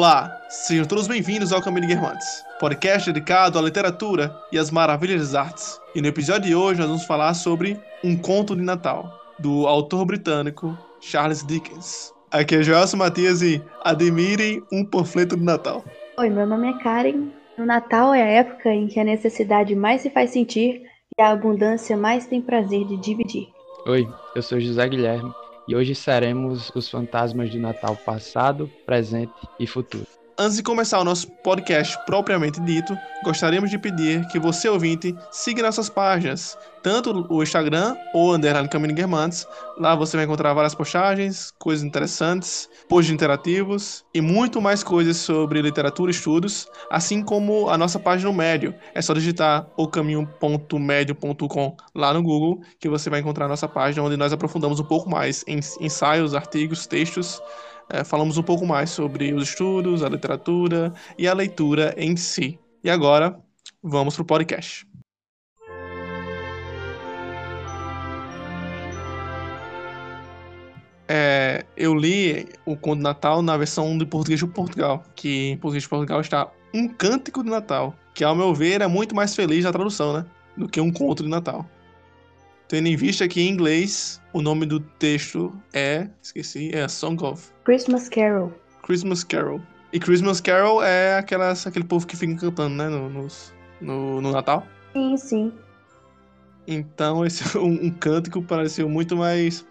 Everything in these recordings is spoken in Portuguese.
Olá, sejam todos bem-vindos ao Caminho de Guermantes, podcast dedicado à literatura e às maravilhas das artes. E no episódio de hoje nós vamos falar sobre Um Conto de Natal, do autor britânico Charles Dickens. Aqui é Joelson Matias e admirem um panfleto de Natal. Oi, meu nome é Karen. O Natal é a época em que a necessidade mais se faz sentir e a abundância mais tem prazer de dividir. Oi, eu sou José Guilherme e hoje seremos os fantasmas do Natal passado, presente e futuro. Antes de começar o nosso podcast propriamente dito, gostaríamos de pedir que você, ouvinte, siga nossas páginas, tanto o Instagram ou Underline Caminho Guermantes. Lá você vai encontrar várias postagens, coisas interessantes, posts interativos e muito mais coisas sobre literatura e estudos, assim como a nossa página no Médio. É só digitar ocaminho.medio.com lá no Google que você vai encontrar a nossa página onde nós aprofundamos um pouco mais em ensaios, artigos, textos é, falamos um pouco mais sobre os estudos, a literatura e a leitura em si. E agora, vamos para o podcast. É, eu li o Conto de Natal na versão de português de Portugal, que em português de Portugal está Um Cântico de Natal, que ao meu ver é muito mais feliz na tradução, né? Do que um conto de Natal. Tendo em vista que em inglês o nome do texto é. Esqueci, é a Song of. Christmas Carol. Christmas Carol. E Christmas Carol é aquelas, aquele povo que fica cantando, né? No, no, no Natal. Sim, sim. Então esse é um, um cântico pareceu muito mais.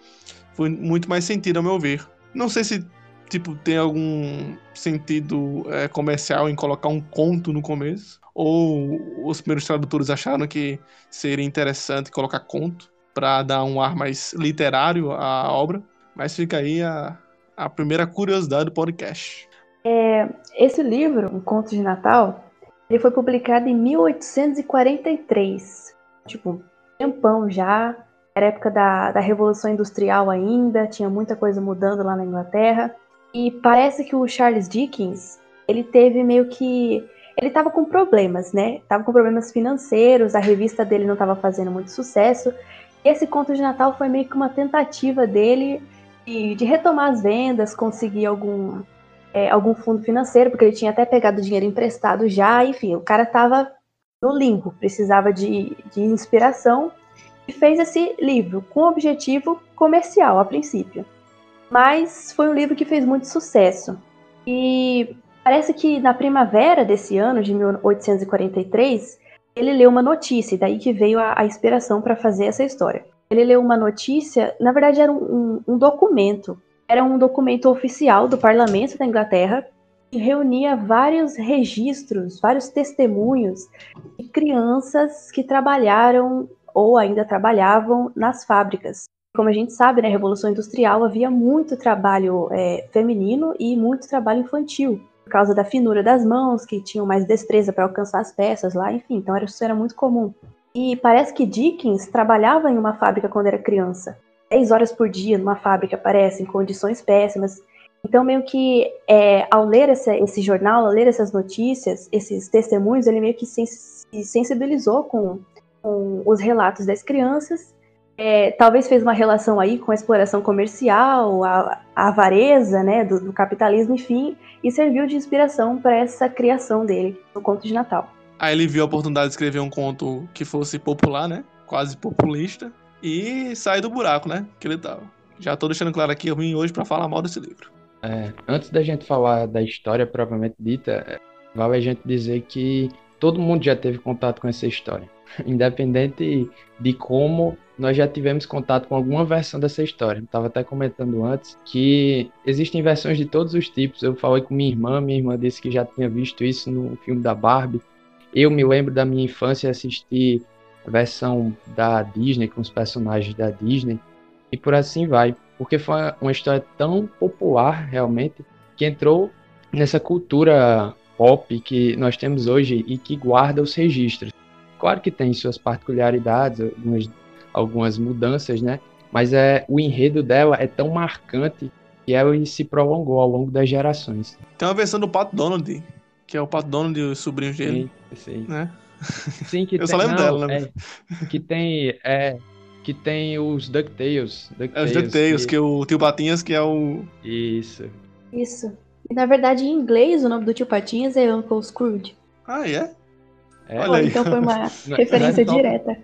Foi muito mais sentido ao meu ver. Não sei se tipo, tem algum sentido é, comercial em colocar um conto no começo. Ou os primeiros tradutores acharam que seria interessante colocar conto para dar um ar mais literário à obra. Mas fica aí a, a primeira curiosidade do podcast. É, esse livro, Um Conto de Natal, ele foi publicado em 1843. Tipo, tempão já. Era época da, da Revolução Industrial ainda, tinha muita coisa mudando lá na Inglaterra. E parece que o Charles Dickens, ele teve meio que. Ele tava com problemas, né? Tava com problemas financeiros, a revista dele não tava fazendo muito sucesso. E esse conto de Natal foi meio que uma tentativa dele de, de retomar as vendas, conseguir algum, é, algum fundo financeiro, porque ele tinha até pegado dinheiro emprestado já, enfim, o cara tava no limbo, precisava de, de inspiração e fez esse livro com objetivo comercial a princípio mas foi um livro que fez muito sucesso. E parece que na primavera desse ano, de 1843, ele leu uma notícia, e daí que veio a, a inspiração para fazer essa história. Ele leu uma notícia, na verdade era um, um, um documento, era um documento oficial do parlamento da Inglaterra, que reunia vários registros, vários testemunhos de crianças que trabalharam ou ainda trabalhavam nas fábricas como a gente sabe, na né, Revolução Industrial havia muito trabalho é, feminino e muito trabalho infantil, por causa da finura das mãos, que tinham mais destreza para alcançar as peças lá, enfim, então isso era muito comum. E parece que Dickens trabalhava em uma fábrica quando era criança. 10 horas por dia numa fábrica, parece, em condições péssimas. Então, meio que é, ao ler esse, esse, jornal, ao ler essas notícias, esses testemunhos, ele meio que se sensibilizou com, com os relatos das crianças é, talvez fez uma relação aí com a exploração comercial, a, a avareza né, do, do, capitalismo, enfim, e serviu de inspiração para essa criação dele, no conto de Natal. Aí ele viu a oportunidade de escrever um conto que fosse popular, né? Quase populista, e sair do buraco, né? Que ele tava. Já tô deixando claro aqui, eu vim hoje para falar mal desse livro. É, antes da gente falar da história propriamente dita, é, vale a gente dizer que todo mundo já teve contato com essa história. Independente de como nós já tivemos contato com alguma versão dessa história. Estava até comentando antes que existem versões de todos os tipos. Eu falei com minha irmã, minha irmã disse que já tinha visto isso no filme da Barbie. Eu me lembro da minha infância assistir a versão da Disney com os personagens da Disney e por assim vai, porque foi uma história tão popular realmente que entrou nessa cultura pop que nós temos hoje e que guarda os registros. Claro que tem suas particularidades, algumas, algumas mudanças, né? Mas é, o enredo dela é tão marcante que ela se prolongou ao longo das gerações. Tem uma versão do Pat Donald, que é o Pat Donald e os sobrinhos dele. Sim, sim. Né? Sim, que Eu tem, só lembro não, dela, né? É, que tem, é, que tem os DuckTales. É os DuckTales, que... que o Tio Patinhas que é o... Isso. Isso. Na verdade, em inglês, o nome do tio Patinhas é Uncle Scrooge. Ah, é? É, Olha aí. Então foi uma é- não referência é só- direta.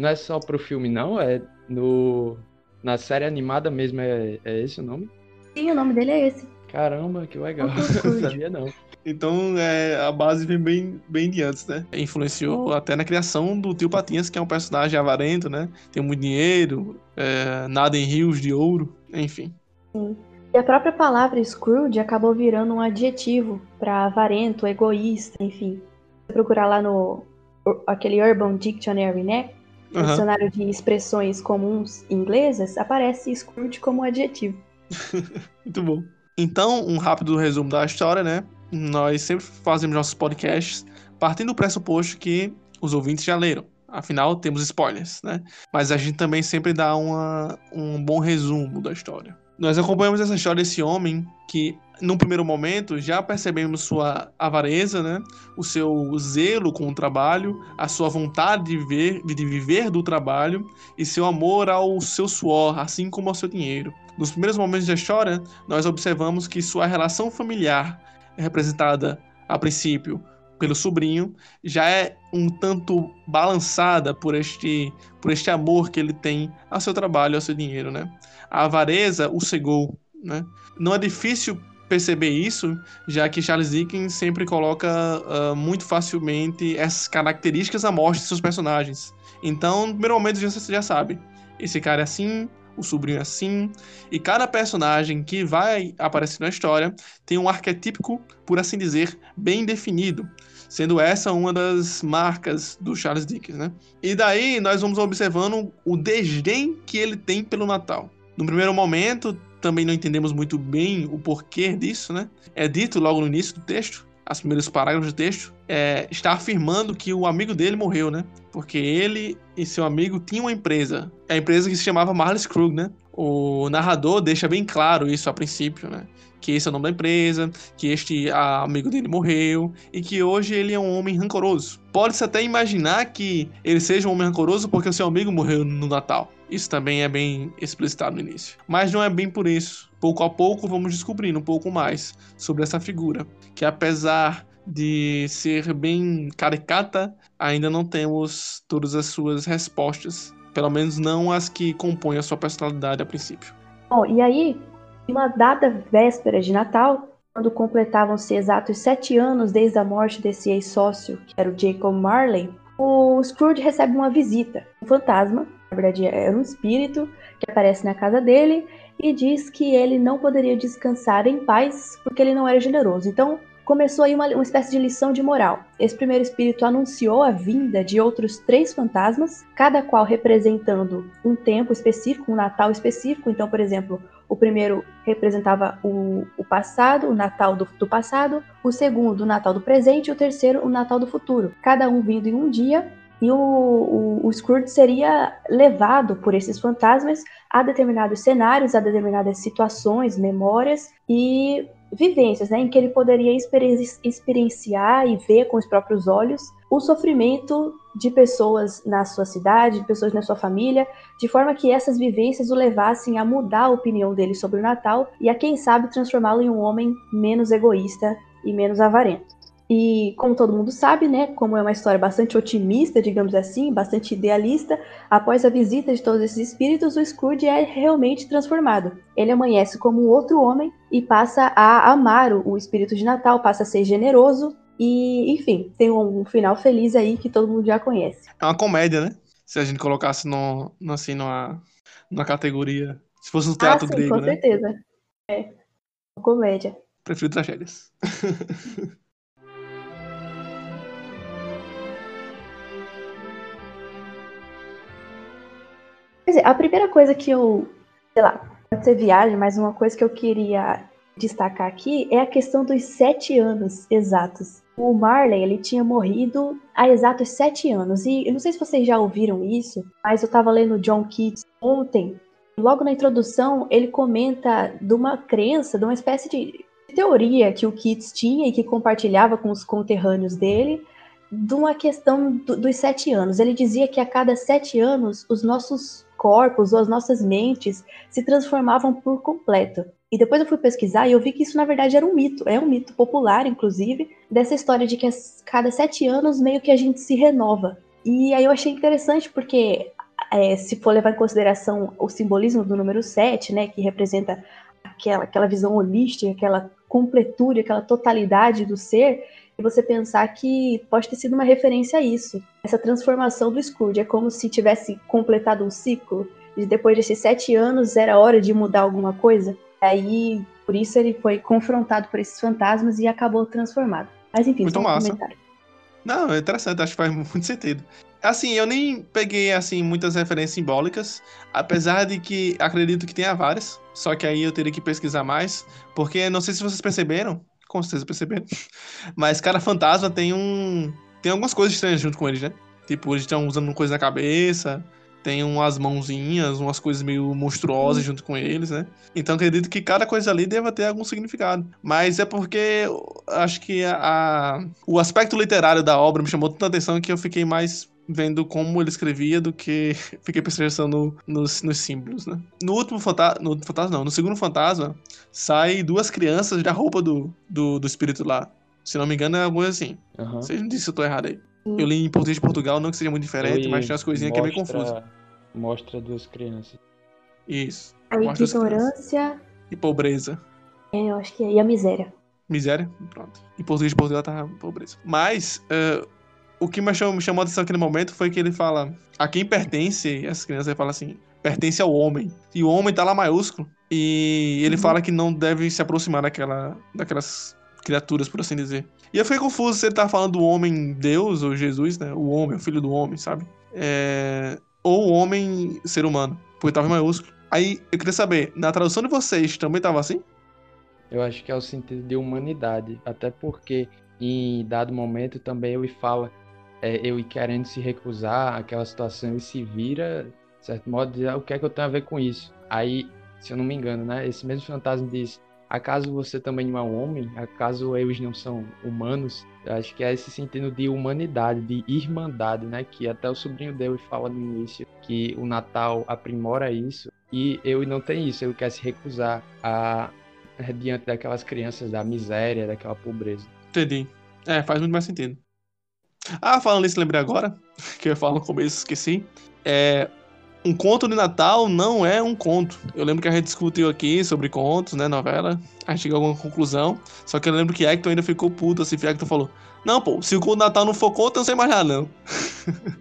Não é só pro filme, não? É no. Na série animada mesmo é, é esse o nome? Sim, o nome dele é esse. Caramba, que legal. Uncle Não sabia não. Então é, a base vem bem, bem de antes, né? Influenciou até na criação do Tio Patinhas, que é um personagem avarento, né? Tem muito dinheiro, é, nada em rios de ouro, enfim. E a própria palavra Scrooge acabou virando um adjetivo para avarento, egoísta, enfim. Se procurar lá no aquele Urban Dictionary, né? No Aham. dicionário de expressões comuns inglesas, aparece Scrooge como adjetivo. Muito bom. Então, um rápido resumo da história, né? Nós sempre fazemos nossos podcasts partindo do pressuposto que os ouvintes já leram. Afinal, temos spoilers, né? Mas a gente também sempre dá uma, um bom resumo da história. Nós acompanhamos essa história desse homem que, num primeiro momento, já percebemos sua avareza, né? O seu zelo com o trabalho, a sua vontade de viver, de viver do trabalho e seu amor ao seu suor, assim como ao seu dinheiro. Nos primeiros momentos da história, nós observamos que sua relação familiar, representada a princípio pelo sobrinho, já é um tanto balançada por este, por este amor que ele tem ao seu trabalho, ao seu dinheiro, né? A avareza o cegou, né? Não é difícil perceber isso, já que Charles Dickens sempre coloca ah, muito facilmente essas características à mostra de seus personagens. Então, no primeiro momento você já sabe, esse cara é assim, o sobrinho é assim, e cada personagem que vai aparecer na história tem um arquetípico, por assim dizer, bem definido, sendo essa uma das marcas do Charles Dickens, né? E daí nós vamos observando o desdém que ele tem pelo Natal. No primeiro momento, também não entendemos muito bem o porquê disso, né? É dito logo no início do texto, os primeiros parágrafos do texto, é, está afirmando que o amigo dele morreu, né? Porque ele e seu amigo tinham uma empresa, a empresa que se chamava Marlis Krug, né? O narrador deixa bem claro isso a princípio, né? Que esse é o nome da empresa, que este amigo dele morreu e que hoje ele é um homem rancoroso. Pode-se até imaginar que ele seja um homem rancoroso porque o seu amigo morreu no Natal. Isso também é bem explicitado no início. Mas não é bem por isso. Pouco a pouco vamos descobrindo um pouco mais sobre essa figura, que apesar de ser bem caricata, ainda não temos todas as suas respostas. Pelo menos não as que compõem a sua personalidade a princípio. Bom, e aí, uma dada véspera de Natal, quando completavam-se exatos sete anos desde a morte desse ex-sócio, que era o Jacob Marley, o Scrooge recebe uma visita. Um fantasma, na verdade era um espírito, que aparece na casa dele e diz que ele não poderia descansar em paz porque ele não era generoso. Então, começou aí uma, uma espécie de lição de moral. Esse primeiro espírito anunciou a vinda de outros três fantasmas, cada qual representando um tempo específico, um Natal específico. Então, por exemplo, o primeiro representava o, o passado, o Natal do, do passado, o segundo, o Natal do presente, e o terceiro, o Natal do futuro. Cada um vindo em um dia. E o, o, o seria levado por esses fantasmas a determinados cenários, a determinadas situações, memórias e vivências, né, em que ele poderia experi- experienciar e ver com os próprios olhos o sofrimento de pessoas na sua cidade, de pessoas na sua família, de forma que essas vivências o levassem a mudar a opinião dele sobre o Natal e a quem sabe transformá-lo em um homem menos egoísta e menos avarento. E como todo mundo sabe, né, como é uma história bastante otimista, digamos assim, bastante idealista, após a visita de todos esses espíritos, o Scrooge é realmente transformado. Ele amanhece como um outro homem e passa a amar o espírito de Natal, passa a ser generoso e, enfim, tem um final feliz aí que todo mundo já conhece. É uma comédia, né? Se a gente colocasse no, no- assim, numa, numa categoria. Se fosse no teatro ah, sim, grego, com né? certeza. É, uma comédia. Prefiro tragédias. Quer dizer, a primeira coisa que eu, sei lá, pode ser viagem, mas uma coisa que eu queria destacar aqui é a questão dos sete anos exatos. O Marley, ele tinha morrido há exatos sete anos. E eu não sei se vocês já ouviram isso, mas eu tava lendo John Keats ontem. Logo na introdução, ele comenta de uma crença, de uma espécie de teoria que o Keats tinha e que compartilhava com os conterrâneos dele, de uma questão do- dos sete anos. Ele dizia que a cada sete anos os nossos corpos ou as nossas mentes se transformavam por completo. E depois eu fui pesquisar e eu vi que isso na verdade era um mito, é um mito popular, inclusive, dessa história de que a cada sete anos meio que a gente se renova. E aí eu achei interessante porque é, se for levar em consideração o simbolismo do número 7, né, que representa aquela, aquela visão holística, aquela completude, aquela totalidade do ser, e você pensar que pode ter sido uma referência a isso. Essa transformação do Scrooge é como se tivesse completado um ciclo, e depois desses sete anos era hora de mudar alguma coisa. E aí, por isso ele foi confrontado por esses fantasmas e acabou transformado. Mas enfim, Muito um massa. comentário. Não, é interessante, acho que faz muito sentido. Assim, eu nem peguei assim muitas referências simbólicas, apesar de que acredito que tenha várias, só que aí eu teria que pesquisar mais, porque não sei se vocês perceberam, com certeza perceberam, mas cada fantasma tem um tem algumas coisas estranhas junto com eles, né? Tipo, eles estão usando coisa na cabeça, tem umas mãozinhas, umas coisas meio monstruosas junto com eles, né? Então acredito que cada coisa ali deva ter algum significado. Mas é porque acho que a, a- o aspecto literário da obra me chamou tanta atenção que eu fiquei mais vendo como ele escrevia do que fiquei prestando no- nos, nos símbolos, né? No último fantasma, no último fantasma não, no segundo fantasma, sai duas crianças da roupa do, do, do espírito lá. Se não me engano é alguma coisa assim. Aham. Vocês não dizem se eu tô errado aí. Eu li em português de Portugal, não que seja muito diferente, Ele mas tem umas coisinhas que é meio mostra- confuso. Mostra duas crianças. Isso. A Mostra ignorância, E pobreza. é, eu acho que é, e a miséria. Miséria, pronto. Em português de Portugal tá pobreza. Mas, eh, o que me chamou, me chamou a atenção naquele momento foi que ele fala: a quem pertence, essas crianças, ele fala assim: pertence ao homem. E o homem tá lá maiúsculo. E ele Uhum. fala que não deve se aproximar daquela, daquelas criaturas, por assim dizer. E eu fiquei confuso se ele tá falando do homem Deus ou Jesus, né? O homem, o filho do homem, sabe? É, Ou o homem ser humano, porque tava em maiúsculo. Aí eu queria saber, na tradução de vocês também tava assim? Eu acho que é o sentido de humanidade, até porque em dado momento também ele fala, é, ele querendo se recusar àquela situação, ele se vira, de certo modo, diz, "Ah, o que é que eu tenho a ver com isso? Aí, se eu não me engano, né, esse mesmo fantasma diz, acaso você também não é um homem? Acaso eles não são humanos? Eu acho que é esse sentido de humanidade, de irmandade, né, que até o sobrinho dele fala no início, que o Natal aprimora isso, e ele não tem isso, ele quer se recusar a diante daquelas crianças da miséria, daquela pobreza. Entendi. É, faz muito mais sentido. Ah, falando nisso, lembrei agora, que eu falar no começo, esqueci. É, um conto de Natal não é um conto. Eu lembro que a gente discutiu aqui sobre contos, né, novela. A gente chegou a alguma conclusão. Só que eu lembro que Hector ainda ficou puto, assim, Hector falou, não, pô, se o conto de Natal não for conto, eu não sei mais nada, não.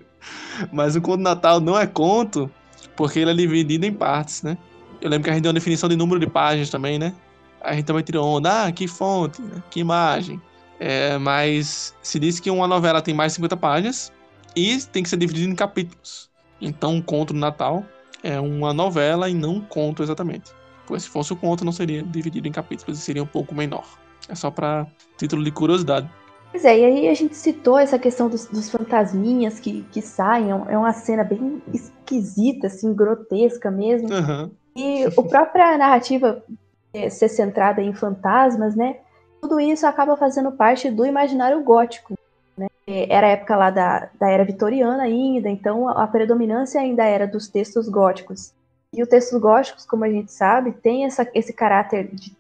Mas o conto de Natal não é conto, porque ele é dividido em partes, né? Eu lembro que a gente deu uma definição de número de páginas também, né? A gente também tirou onda, ah, que fonte, né? que imagem. É, mas se diz que uma novela tem mais de 50 páginas e tem que ser dividida em capítulos. Então, um conto do Natal é uma novela e não um conto exatamente. Pois se fosse o conto, não seria dividido em capítulos e seria um pouco menor. É só para título de curiosidade. Pois é, e aí a gente citou essa questão dos, dos fantasminhas que, que saem, é uma cena bem esquisita, assim, grotesca mesmo. Aham. E a própria narrativa eh, ser centrada em fantasmas, né? Tudo isso acaba fazendo parte do imaginário gótico. Né? Era a época lá da, da era vitoriana ainda, então a, predominância ainda era dos textos góticos. E os textos góticos, como a gente sabe, tem essa, esse caráter de-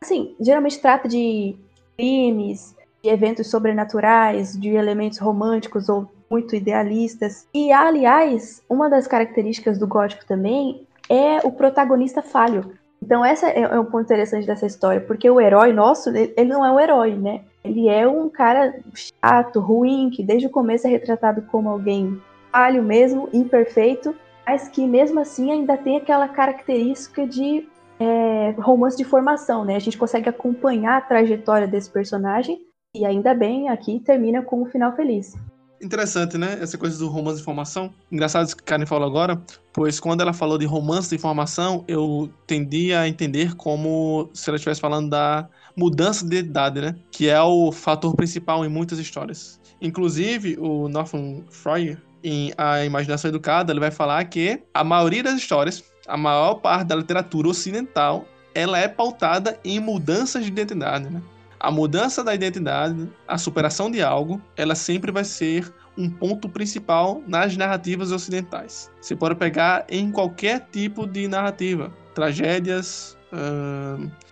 Assim, geralmente trata de crimes, de eventos sobrenaturais, de elementos românticos ou muito idealistas. E, aliás, uma das características do gótico também é o protagonista falho. Então, essa é é um ponto interessante dessa história, porque o herói nosso, ele ele não é um herói, né? Ele é um cara chato, ruim, que desde o começo é retratado como alguém falho mesmo, imperfeito, mas que mesmo assim ainda tem aquela característica de é, romance de formação, né? A gente consegue acompanhar a trajetória desse personagem e ainda bem aqui termina com um final feliz. Interessante, né? Essa coisa do romance de informação. Engraçado isso que a Karen falou agora, pois quando ela falou de romance de informação, eu tendi a entender como se ela estivesse falando da mudança de idade, né? Que é o fator principal em muitas histórias. Inclusive, o Norman Fryer, em A Imaginação Educada, ele vai falar que a maioria das histórias, a maior parte da literatura ocidental, ela é pautada em mudanças de identidade, né? A mudança da identidade, a superação de algo, ela sempre vai ser um ponto principal nas narrativas ocidentais. Você pode pegar em qualquer tipo de narrativa, tragédias,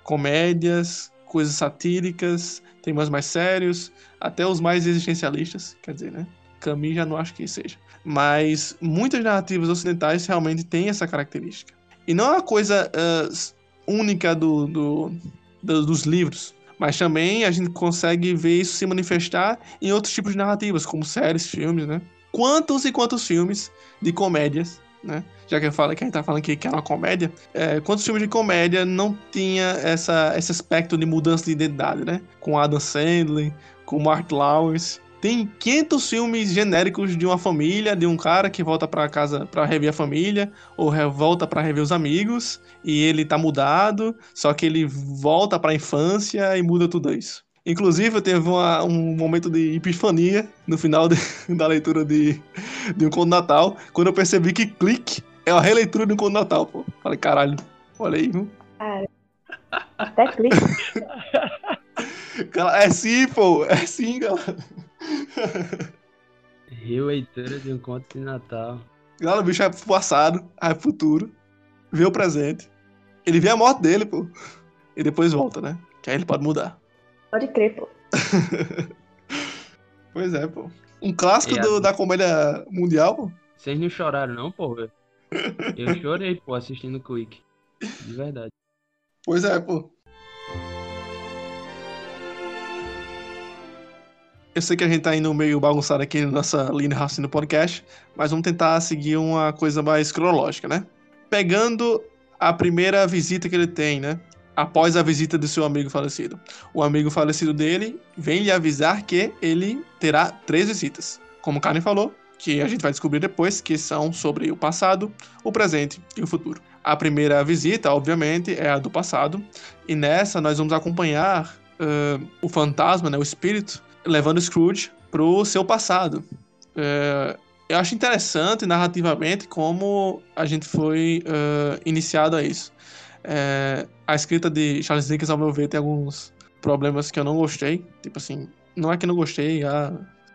comédias, coisas satíricas, temas mais sérios, até os mais existencialistas, quer dizer, né? Camus já não acho que seja. Mas muitas narrativas ocidentais realmente têm essa característica. E não é uma coisa uh, única do, do, do, dos livros, mas também a gente consegue ver isso se manifestar em outros tipos de narrativas, como séries, filmes, né? Quantos e quantos filmes de comédias, né? Já que, eu falo, que a gente tá falando que era uma comédia, é, quantos filmes de comédia não tinha essa, esse aspecto de mudança de identidade, né? Com Adam Sandler, com Mark Lawrence, tem 500 filmes genéricos de uma família, de um cara que volta para casa para rever a família, ou volta para rever os amigos, e ele tá mudado, só que ele volta para a infância e muda tudo isso. Inclusive, eu teve uma, um momento de epifania no final de, da leitura de, de Um Conto Natal, quando eu percebi que Clique é uma releitura de Um Conto Natal, pô. Falei, caralho, olha aí, viu? Cara, até Clique. é sim, pô, é sim, galera. Releitura de um conto de Natal. Galera, o bicho é pro passado, é pro futuro, vê o presente. Ele vê a morte dele, pô. E depois volta, né? Que aí ele pode mudar. Pode crer, pô. pois é, pô. Um clássico do, da comédia mundial, pô. Vocês não choraram, não, pô? Eu chorei, pô, assistindo o Quick. De verdade. Pois é, pô. Eu sei que a gente tá indo meio bagunçado aqui na nossa linha raciocínio podcast, mas vamos tentar seguir uma coisa mais cronológica, né? Pegando a primeira visita que ele tem, né? Após a visita do seu amigo falecido. O amigo falecido dele vem lhe avisar que ele terá três visitas. Como o Karen falou, que a gente vai descobrir depois, que são sobre o passado, o presente e o futuro. A primeira visita, obviamente, é a do passado, e nessa nós vamos acompanhar uh, o fantasma, né, o espírito, levando Scrooge pro seu passado. É, eu acho interessante narrativamente como a gente foi uh, iniciado a isso. É, a escrita de Charles Dickens, ao meu ver, tem alguns problemas que eu não gostei. Tipo assim, não é que não gostei, ah,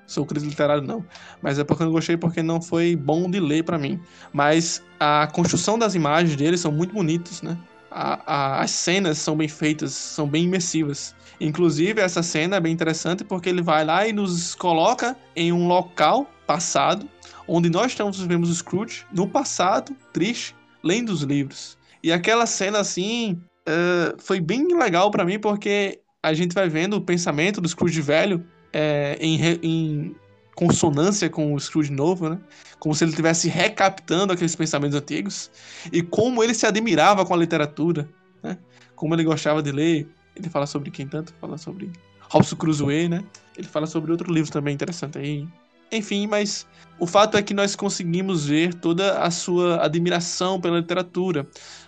sou crítico literário, não. Mas é porque eu não gostei porque não foi bom de ler para mim. Mas a construção das imagens dele são muito bonitas, né? A, a, as cenas são bem feitas, são bem imersivas. Inclusive, essa cena é bem interessante porque ele vai lá e nos coloca em um local passado, onde nós estamos vemos o Scrooge no passado, triste, lendo os livros. E aquela cena, assim, uh, foi bem legal para mim porque a gente vai vendo o pensamento do Scrooge velho é, em, em consonância com o Scrooge novo, né? Como se ele estivesse recaptando aqueles pensamentos antigos e como ele se admirava com a literatura, né? Como ele gostava de ler ele fala sobre quem tanto? Fala sobre Robson Crusoe, né? Ele fala sobre outro livro também interessante aí. Enfim, mas o fato é que nós conseguimos ver toda a sua admiração pela literatura.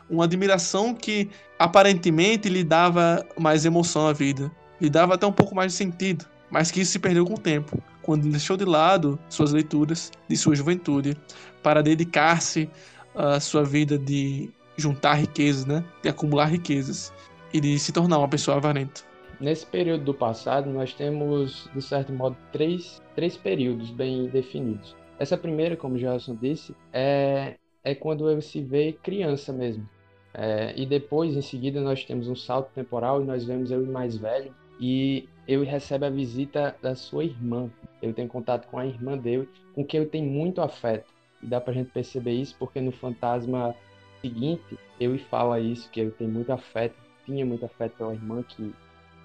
Uma admiração que aparentemente lhe dava mais emoção à vida, lhe dava até um pouco mais de sentido, mas que isso se perdeu com o tempo, quando deixou de lado suas leituras de sua juventude para dedicar-se à sua vida de juntar riquezas, né? De acumular riquezas e de se tornar uma pessoa avarenta. Nesse período do passado, nós temos, de certo modo, três, três períodos bem definidos. Essa primeira, como o Gelson disse, é, é quando ele se vê criança mesmo. É, e depois, em seguida, nós temos um salto temporal e nós vemos ele mais velho. E ele recebe a visita da sua irmã. Ele tem contato com a irmã dele, com quem ele tem muito afeto. E dá pra gente perceber isso porque no fantasma seguinte, ele fala isso, que ele tem muito afeto tinha muito afeto pela irmã que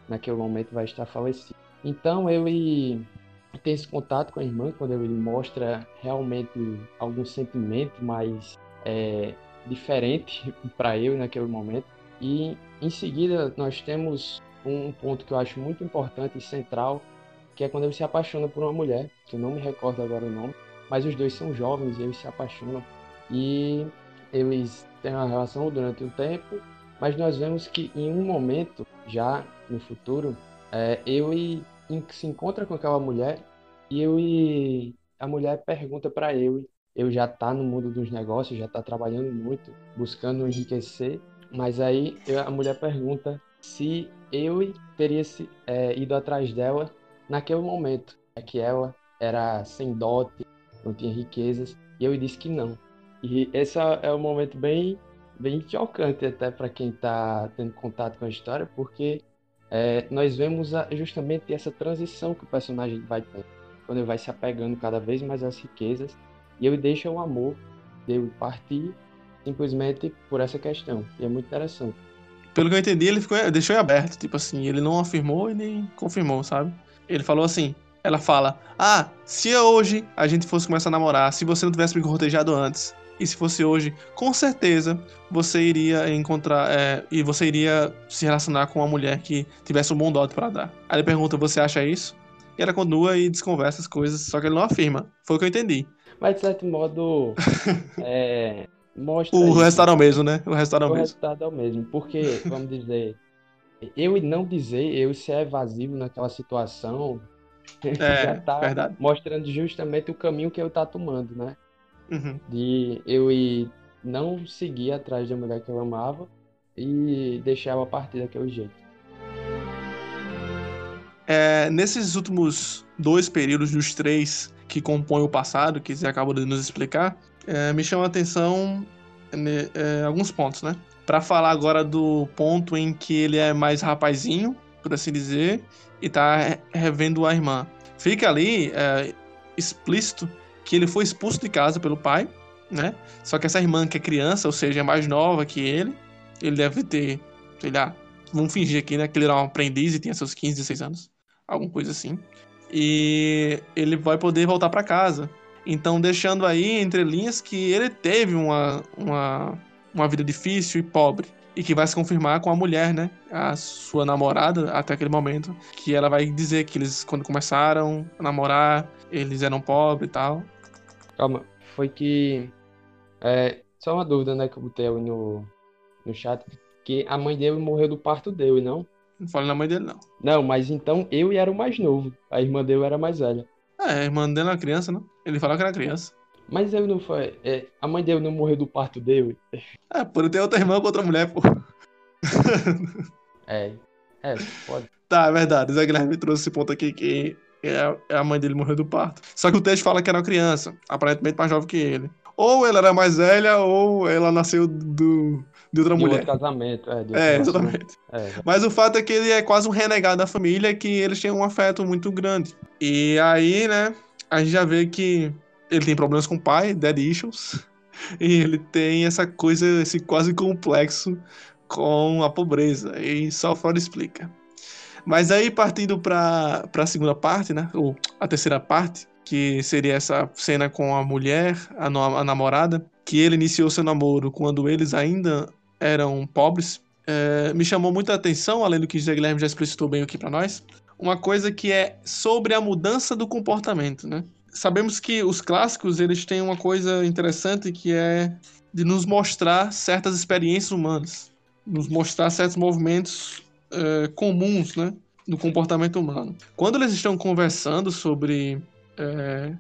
naquele momento vai estar falecida. Então ele tem esse contato com a irmã quando ele mostra realmente algum sentimento mais é, diferente para ele naquele momento. E em seguida nós temos um ponto que eu acho muito importante e central, que é quando ele se apaixona por uma mulher, que eu não me recordo agora o nome, mas os dois são jovens e eles se apaixonam e eles têm uma relação durante um tempo mas nós vemos que em um momento, já no futuro, é, ele se encontra com aquela mulher e ele, a mulher pergunta para ele, eu já tá no mundo dos negócios, já tá trabalhando muito, buscando enriquecer, mas aí a mulher pergunta se ele teria se, é, ido atrás dela naquele momento, é que ela era sem dote, não tinha riquezas, e ele disse que não. E esse é um momento bem bem chocante até para quem está tendo contato com a história, porque é, nós vemos a, justamente essa transição que o personagem vai ter, quando ele vai se apegando cada vez mais às riquezas e ele deixa o amor dele partir simplesmente por essa questão. E é muito interessante. Pelo que eu entendi, ele ficou, deixou aberto, tipo assim, ele não afirmou e nem confirmou, sabe? Ele falou assim, ela fala: "Ah, se hoje a gente fosse começar a namorar, se você não tivesse me cortejado antes, e se fosse hoje, com certeza você iria encontrar é, e você iria se relacionar com uma mulher que tivesse um bom dote para dar. Aí ele pergunta: Você acha isso? E ela continua e desconversa as coisas, só que ele não afirma. Foi o que eu entendi. Mas de certo modo. é, mostra. O resultado é o mesmo, né? O resultado é o, o mesmo. resultado é o mesmo. Porque, vamos dizer. Eu e não dizer, eu ser evasivo naquela situação. É, já tá verdade. mostrando justamente o caminho que eu tá tomando, né? Uhum. De eu ir não seguir atrás da mulher que eu amava e deixar ela partir daquele jeito. É, nesses últimos dois períodos dos três que compõem o passado, que você acabou de nos explicar, é, me chama a atenção né, é, alguns pontos, né? Para falar agora do ponto em que ele é mais rapazinho, por assim dizer, e tá revendo a irmã. Fica ali é, explícito que ele foi expulso de casa pelo pai, né? Só que essa irmã que é criança, ou seja, é mais nova que ele, ele deve ter, sei lá, vamos fingir aqui, né, que ele era um aprendiz e tinha seus 15, 16 anos, alguma coisa assim. E ele vai poder voltar para casa. Então, deixando aí entre linhas que ele teve uma, uma, uma vida difícil e pobre. E que vai se confirmar com a mulher, né? A sua namorada, até aquele momento. Que ela vai dizer que eles, quando começaram a namorar, eles eram pobres e tal. Calma, foi que. É, só uma dúvida, né, que eu botei ali no, no chat. Que a mãe dele morreu do parto dele, não? Não falo na mãe dele, não. Não, mas então eu era o mais novo. A irmã dele era mais velha. É, a irmã dele era criança, não? Ele falou que era criança. Mas ele não foi. É, a mãe dele não morreu do parto dele. É, por ter outra irmã com outra mulher, pô. é. É, pode. Tá, é verdade. Zé Guilherme trouxe esse ponto aqui que a mãe dele morreu do parto. Só que o texto fala que era uma criança, aparentemente mais jovem que ele. Ou ela era mais velha, ou ela nasceu do, de outra de mulher. Outro casamento, é. é, exatamente. É, Mas o fato é que ele é quase um renegado da família, que eles têm um afeto muito grande. E aí, né, a gente já vê que ele tem problemas com o pai, dead issues, e ele tem essa coisa, esse quase complexo com a pobreza. E só Freud explica. Mas aí, partindo para a segunda parte, né? Ou a terceira parte, que seria essa cena com a mulher, a, no, a namorada, que ele iniciou seu namoro quando eles ainda eram pobres, é, me chamou muita atenção, além do que José Guilherme já explicitou bem aqui para nós, uma coisa que é sobre a mudança do comportamento, né? Sabemos que os clássicos eles têm uma coisa interessante que é de nos mostrar certas experiências humanas, nos mostrar certos movimentos é, comuns, né, do comportamento humano. Quando eles estão conversando sobre é,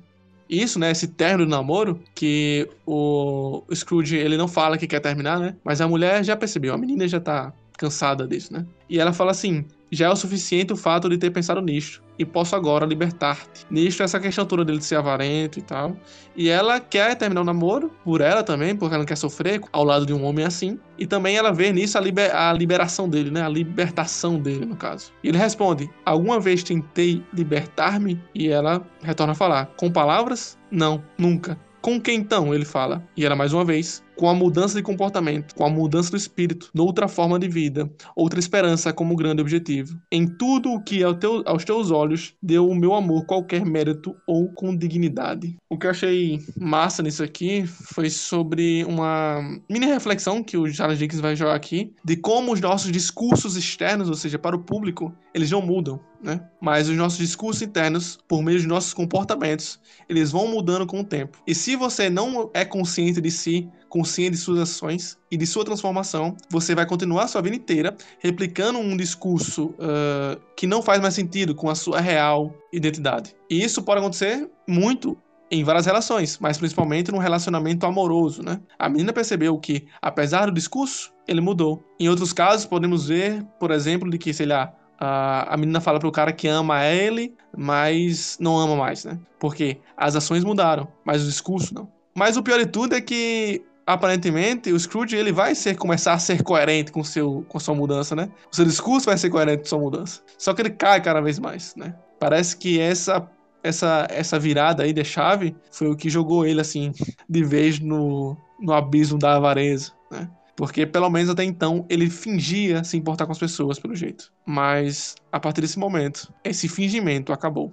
isso, né, esse término do namoro, que o Scrooge ele não fala que quer terminar, né, mas a mulher já percebeu, a menina já tá cansada disso, né? E ela fala assim: já é o suficiente o fato de ter pensado nisto, e posso agora libertar-te. Nisto, essa questão toda dele de ser avarento e tal. E ela quer terminar o namoro, por ela também, porque ela não quer sofrer ao lado de um homem assim. E também ela vê nisso a, liber a liberação dele, né? A libertação dele, no caso. E ele responde: Alguma vez tentei libertar-me? E ela retorna a falar: Com palavras? Não, nunca. Com quem então? Ele fala. E ela mais uma vez com a mudança de comportamento, com a mudança do espírito, noutra forma de vida, outra esperança como grande objetivo. Em tudo o que ao teu, aos teus olhos deu o meu amor qualquer mérito ou com dignidade. O que eu achei massa nisso aqui foi sobre uma mini reflexão que o Charles Dickens vai jogar aqui, de como os nossos discursos externos, ou seja, para o público, eles não mudam, né? Mas os nossos discursos internos, por meio de nossos comportamentos, eles vão mudando com o tempo. E se você não é consciente de si, consciente de suas ações e de sua transformação, você vai continuar sua vida inteira replicando um discurso uh, que não faz mais sentido com a sua real identidade. E isso pode acontecer muito em várias relações, mas principalmente num relacionamento amoroso, né? A menina percebeu que, apesar do discurso, ele mudou. Em outros casos, podemos ver, por exemplo, de que, sei lá, a menina fala pro cara que ama ele, mas não ama mais, né? Porque as ações mudaram, mas o discurso não. Mas o pior de tudo é que aparentemente, o Scrooge ele vai ser, começar a ser coerente com, seu, com sua mudança, né? O seu discurso vai ser coerente com sua mudança. Só que ele cai cada vez mais, né? Parece que essa essa, essa virada aí de chave foi o que jogou ele, assim, de vez no, no abismo da avareza, né? Porque pelo menos até então ele fingia se importar com as pessoas, pelo jeito. Mas a partir desse momento, esse fingimento acabou.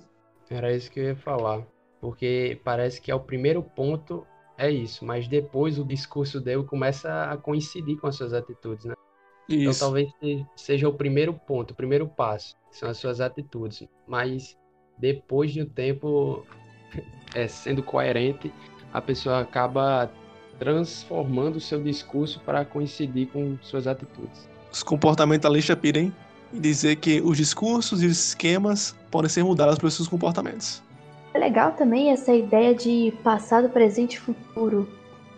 Era isso que eu ia falar. Porque parece que é o primeiro ponto, é isso. Mas depois o discurso dele começa a coincidir com as suas atitudes, né? Então, isso. Então talvez seja o primeiro ponto, o primeiro passo, são as suas atitudes. Mas depois de um tempo é, sendo coerente, a pessoa acaba transformando o seu discurso para coincidir com suas atitudes. Os comportamentalistas pirem em dizer que os discursos e os esquemas podem ser mudados pelos seus comportamentos. Legal também essa ideia de passado, presente e futuro.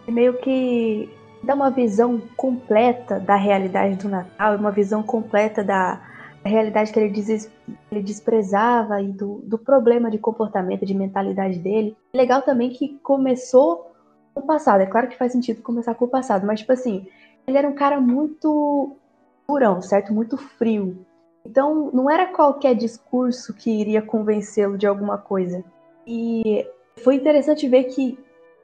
É meio que dá uma visão completa da realidade do Natal, uma visão completa da realidade que ele, des ele desprezava e do, do problema de comportamento, de mentalidade dele. Legal também que começou com o passado. É claro que faz sentido começar com o passado, mas, tipo assim, ele era um cara muito durão, certo? Muito frio. Então, não era qualquer discurso que iria convencê-lo de alguma coisa. E foi interessante ver que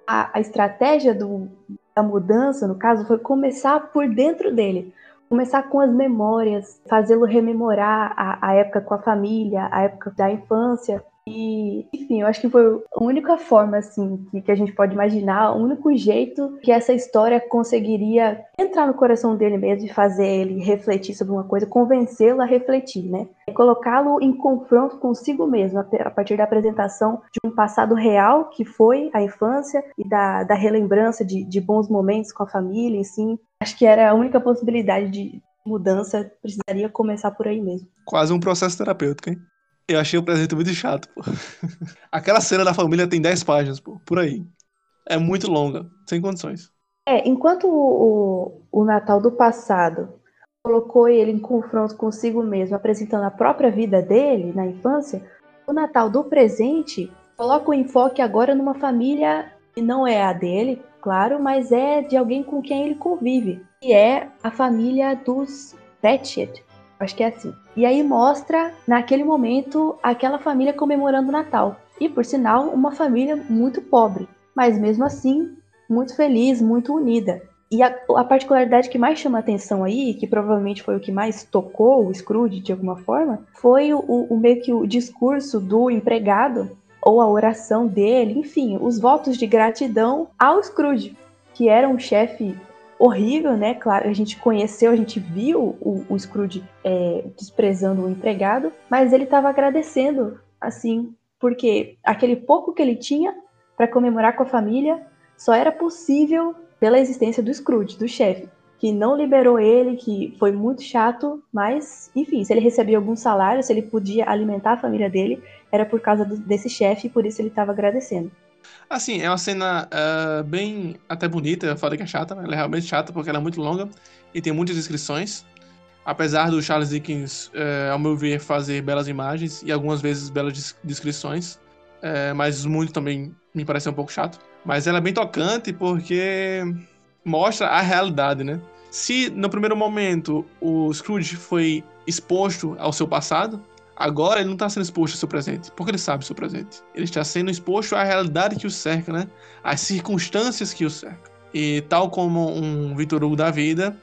a, a estratégia do, da mudança, no caso, foi começar por dentro dele. Começar com as memórias, fazê-lo rememorar a, a época com a família, a época da infância, e, enfim, eu acho que foi a única forma, assim, que, que, a gente pode imaginar, o único jeito que essa história conseguiria entrar no coração dele mesmo e fazer ele refletir sobre uma coisa, convencê-lo a refletir, né? E colocá-lo em confronto consigo mesmo, a partir da apresentação de um passado real, que foi a infância, e da, da relembrança de, de bons momentos com a família, assim. Acho que era a única possibilidade de mudança, precisaria começar por aí mesmo. Quase um processo terapêutico, hein? Eu achei o presente muito chato, pô. Aquela cena da família tem 10 páginas, pô, por aí. É muito longa, sem condições. É, enquanto o, o, o Natal do passado colocou ele em confronto consigo mesmo, apresentando a própria vida dele na infância, o Natal do presente coloca o enfoque agora numa família que não é a dele, claro, mas é de alguém com quem ele convive, que é a família dos Pratchett, Acho que é assim. E aí mostra, naquele momento, aquela família comemorando o Natal. E, por sinal, uma família muito pobre, mas mesmo assim, muito feliz, muito unida. E a, a particularidade que mais chama atenção aí, que provavelmente foi o que mais tocou o Scrooge de alguma forma, foi o, o meio que o discurso do empregado, ou a oração dele, enfim, os votos de gratidão ao Scrooge, que era um chefe horrível, né? Claro, a gente conheceu, a gente viu o, o Scrooge é, desprezando o empregado, mas ele estava agradecendo, assim, porque aquele pouco que ele tinha para comemorar com a família só era possível pela existência do Scrooge, do chefe, que não liberou ele, que foi muito chato, mas, enfim, se ele recebia algum salário, se ele podia alimentar a família dele, era por causa do, desse chefe e por isso ele estava agradecendo. Assim, é uma cena uh, bem até bonita, foda que é chata, ela é realmente chata porque ela é muito longa e tem muitas descrições. Apesar do Charles Dickens, uh, ao meu ver, fazer belas imagens e algumas vezes belas descrições, uh, mas muito também me parece um pouco chato. Mas ela é bem tocante porque mostra a realidade, né? Se no primeiro momento o Scrooge foi exposto ao seu passado, Agora ele não está sendo exposto ao seu presente, porque ele sabe o seu presente. Ele está sendo exposto à realidade que o cerca, né? Às circunstâncias que o cercam. E tal como um Victor Hugo da vida,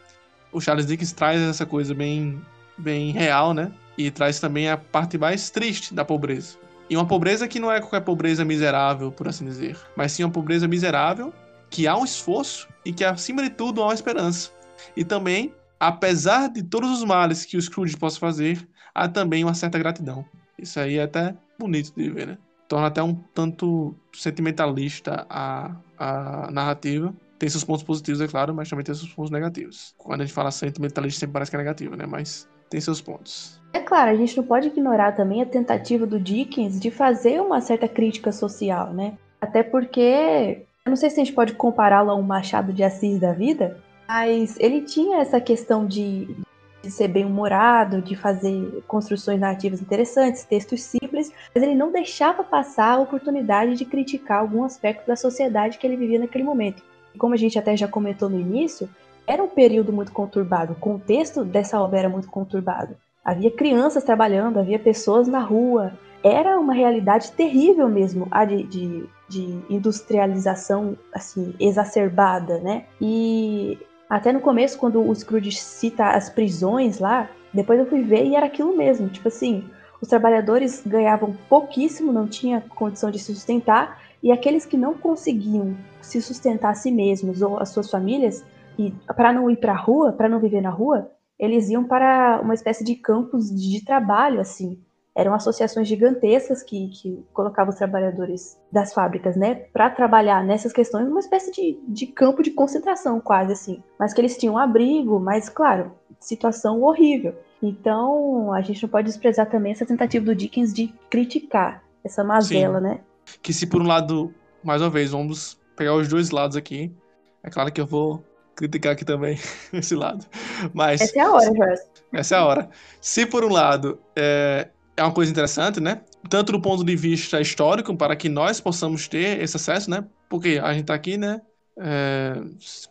o Charles Dickens traz essa coisa bem, bem real, né? E traz também a parte mais triste da pobreza. E uma pobreza que não é qualquer pobreza miserável, por assim dizer, mas sim uma pobreza miserável que há um esforço e que, acima de tudo, há uma esperança. E também, apesar de todos os males que o Scrooge possa fazer, há também uma certa gratidão. Isso aí é até bonito de ver, né? Torna até um tanto sentimentalista a, a narrativa. Tem seus pontos positivos, é claro, mas também tem seus pontos negativos. Quando a gente fala sentimentalista, sempre parece que é negativo, né? Mas tem seus pontos. É claro, a gente não pode ignorar também a tentativa do Dickens de fazer uma certa crítica social, né? Até porque, eu não sei se a gente pode compará-lo a um Machado de Assis da vida, mas ele tinha essa questão de de ser bem humorado, de fazer construções narrativas interessantes, textos simples, mas ele não deixava passar a oportunidade de criticar algum aspecto da sociedade que ele vivia naquele momento. Como a gente até já comentou no início, era um período muito conturbado. O contexto dessa obra era muito conturbado. Havia crianças trabalhando, havia pessoas na rua. Era uma realidade terrível mesmo, a de, de, de industrialização assim exacerbada, né? E até no começo, quando o Scrooge cita as prisões lá, depois eu fui ver e era aquilo mesmo. Tipo assim, os trabalhadores ganhavam pouquíssimo, não tinha condição de se sustentar, e aqueles que não conseguiam se sustentar a si mesmos ou as suas famílias, e para não ir para a rua, para não viver na rua, eles iam para uma espécie de campos de trabalho, assim. Eram associações gigantescas que, que colocavam os trabalhadores das fábricas, né, para trabalhar nessas questões, uma espécie de, de campo de concentração, quase assim. Mas que eles tinham abrigo, mas, claro, situação horrível. Então, a gente não pode desprezar também essa tentativa do Dickens de criticar essa mazela, Sim. né? Que se por um lado, mais uma vez, vamos pegar os dois lados aqui. É claro que eu vou criticar aqui também esse lado. Mas. Essa é a hora, Jorge. Essa é a hora. Se por um lado é, é uma coisa interessante, né? Tanto do ponto de vista histórico, para que nós possamos ter esse acesso, né? Porque a gente tá aqui, né? É,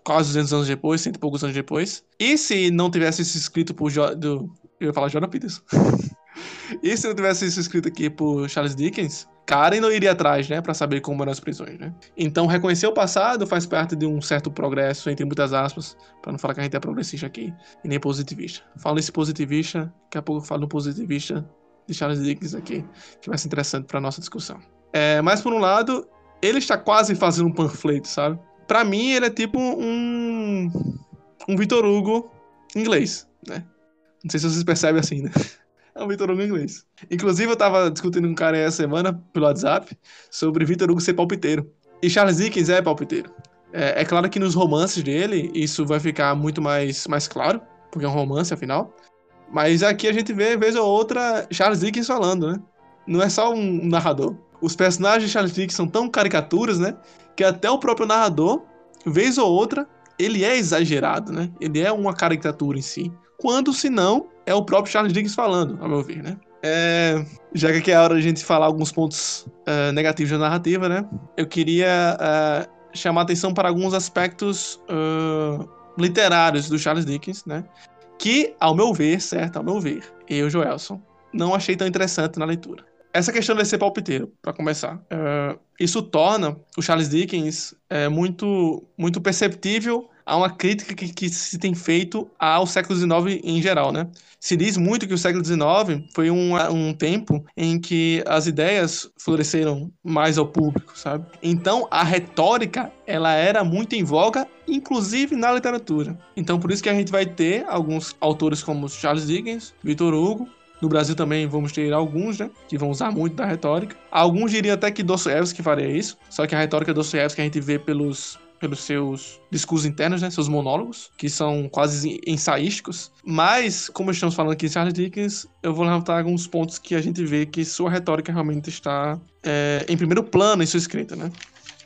quase 200 anos depois, cento e poucos anos depois. E se não tivesse sido escrito por. Jo do, eu ia falar Jordan Peters. e se não tivesse sido escrito aqui por Charles Dickens, Karen não iria atrás, né, para saber como eram as prisões, né? Então, reconhecer o passado faz parte de um certo progresso, entre muitas aspas, para não falar que a gente é progressista aqui, e nem positivista. Falo nesse positivista, daqui a pouco eu falo positivista de Charles Dickens aqui, que vai ser interessante para nossa discussão. É, mas, por um lado, ele está quase fazendo um panfleto, sabe? Para mim, ele é tipo um, um Victor Hugo inglês, né? Não sei se vocês percebem assim, né? É um Vitor Hugo inglês. Inclusive, eu tava discutindo com um cara essa semana pelo WhatsApp sobre Vitor Hugo ser palpiteiro. E Charles Dickens é palpiteiro. É, é, claro que nos romances dele isso vai ficar muito mais, mais claro, porque é um romance, afinal. Mas aqui a gente vê, vez ou outra, Charles Dickens falando, né? Não é só um narrador. Os personagens de Charles Dickens são tão caricaturas, né? Que até o próprio narrador, vez ou outra, ele é exagerado, né? Ele é uma caricatura em si quando, se não, é o próprio Charles Dickens falando, ao meu ver, né? É, já que aqui é a hora de a gente falar alguns pontos uh, negativos da narrativa, né? Eu queria uh, chamar atenção para alguns aspectos uh, literários do Charles Dickens, né? Que, ao meu ver, certo, ao meu ver, eu, Joelson, não achei tão interessante na leitura. Essa questão de ser palpiteiro, para começar, isso torna o Charles Dickens muito, muito perceptível há uma crítica que, que, se tem feito ao século XIX em geral, né? Se diz muito que o século XIX foi um, um tempo em que as ideias floresceram mais ao público, sabe? Então, a retórica, ela era muito em voga, inclusive na literatura. Então, por isso que a gente vai ter alguns autores como Charles Dickens, Victor Hugo, no Brasil também vamos ter alguns, né? Que vão usar muito da retórica. Alguns diriam até que Dostoiévski faria isso. Só que a retórica Dostoiévski a gente vê pelos pelos seus discursos internos, né, seus monólogos, que são quase ensaísticos. Mas, como estamos falando aqui de Charles Dickens, eu vou levantar alguns pontos que a gente vê que sua retórica realmente está é, em primeiro plano em sua escrita, né?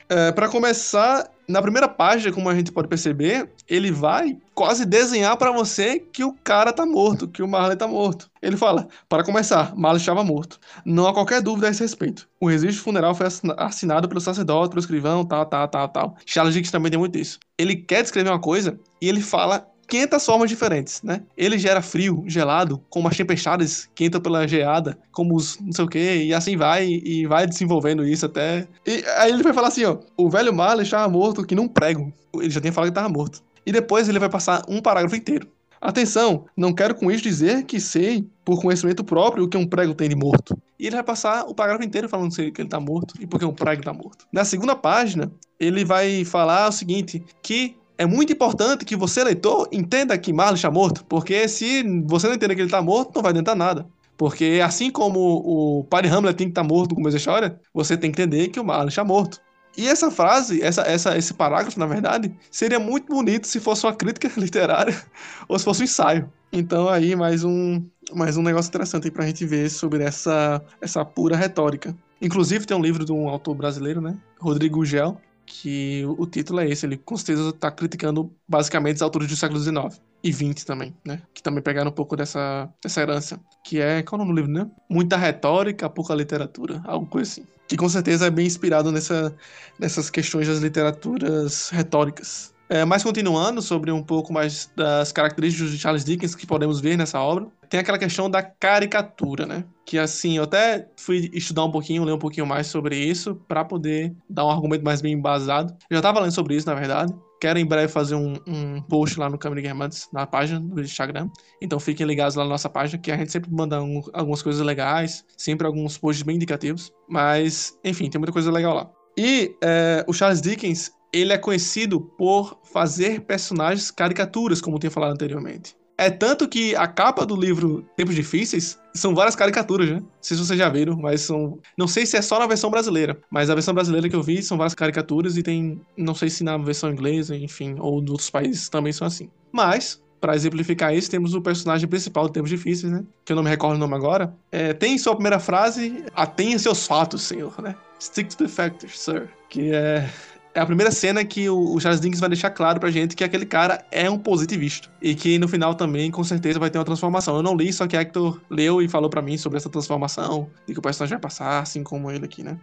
É, para começar, na primeira página, como a gente pode perceber, ele vai quase desenhar para você que o cara tá morto, que o Marley tá morto. Ele fala: para começar, Marley estava morto. Não há qualquer dúvida a esse respeito. O registro funeral foi assinado pelo sacerdote, pelo escrivão, tal, tal, tal, tal. Charles Dickens também tem muito isso. Ele quer descrever uma coisa e ele fala 500 formas diferentes, né? Ele gera frio, gelado, como as tempestades que entram pela geada, como os não sei o que, e assim vai, e vai desenvolvendo isso até. E aí ele vai falar assim: ó, o velho Marley estava morto que não prego. Ele já tinha falado que estava morto. E depois ele vai passar um parágrafo inteiro. Atenção, não quero com isso dizer que sei, por conhecimento próprio, o que um prego tem de morto. E ele vai passar o parágrafo inteiro falando que ele tá morto e porque um prego tá morto. Na segunda página, ele vai falar o seguinte: que é muito importante que você, leitor, entenda que Marley está morto, porque se você não entender que ele está morto, não vai adiantar nada. Porque assim como o Padre Hamlet tem que estar tá morto no começo da história, você tem que entender que o Marley está morto. E essa frase, essa, essa, esse parágrafo, na verdade, seria muito bonito se fosse uma crítica literária ou se fosse um ensaio. Então aí mais um, mais um negócio interessante para a gente ver sobre essa, essa pura retórica. Inclusive tem um livro de um autor brasileiro, né? Rodrigo Gel, que o título é esse. Ele com certeza está criticando basicamente os autores do século XIX e XX também, né? Que também pegaram um pouco dessa, dessa herança. Que é, qual é o nome do livro, né? Muita retórica, pouca literatura, algo coisa assim. Que com certeza é bem inspirado nessa, nessas questões das literaturas retóricas. É, mas continuando sobre um pouco mais das características de Charles Dickens que podemos ver nessa obra, tem aquela questão da caricatura, né? Que assim, eu até fui estudar um pouquinho, ler um pouquinho mais sobre isso para poder dar um argumento mais bem embasado. Eu já estava lendo sobre isso, na verdade. Quero em breve fazer um, um post lá no Câmara Guermantes, na página do Instagram. Então fiquem ligados lá na nossa página, que a gente sempre manda um, algumas coisas legais, sempre alguns posts bem indicativos. Mas, enfim, tem muita coisa legal lá. E é, o Charles Dickens, ele é conhecido por fazer personagens caricaturas, como eu tinha falado anteriormente. É tanto que a capa do livro Tempos Difíceis são várias caricaturas, né? Não sei se vocês já viram, mas são. Não sei se é só na versão brasileira, mas a versão brasileira que eu vi são várias caricaturas e tem. Não sei se na versão inglesa, enfim, ou de outros países também são assim. Mas, para exemplificar isso, temos o personagem principal de Tempos Difíceis, né? Que eu não me recordo o nome agora. É, tem sua primeira frase: Atenha seus fatos, senhor, né? Stick to the factors, sir. Que é é a primeira cena que o Charles Dickens vai deixar claro pra gente que aquele cara é um positivista. E que no final também, com certeza, vai ter uma transformação. Eu não li, só que Hector leu e falou para mim sobre essa transformação, e que o personagem vai passar, assim como ele aqui, né?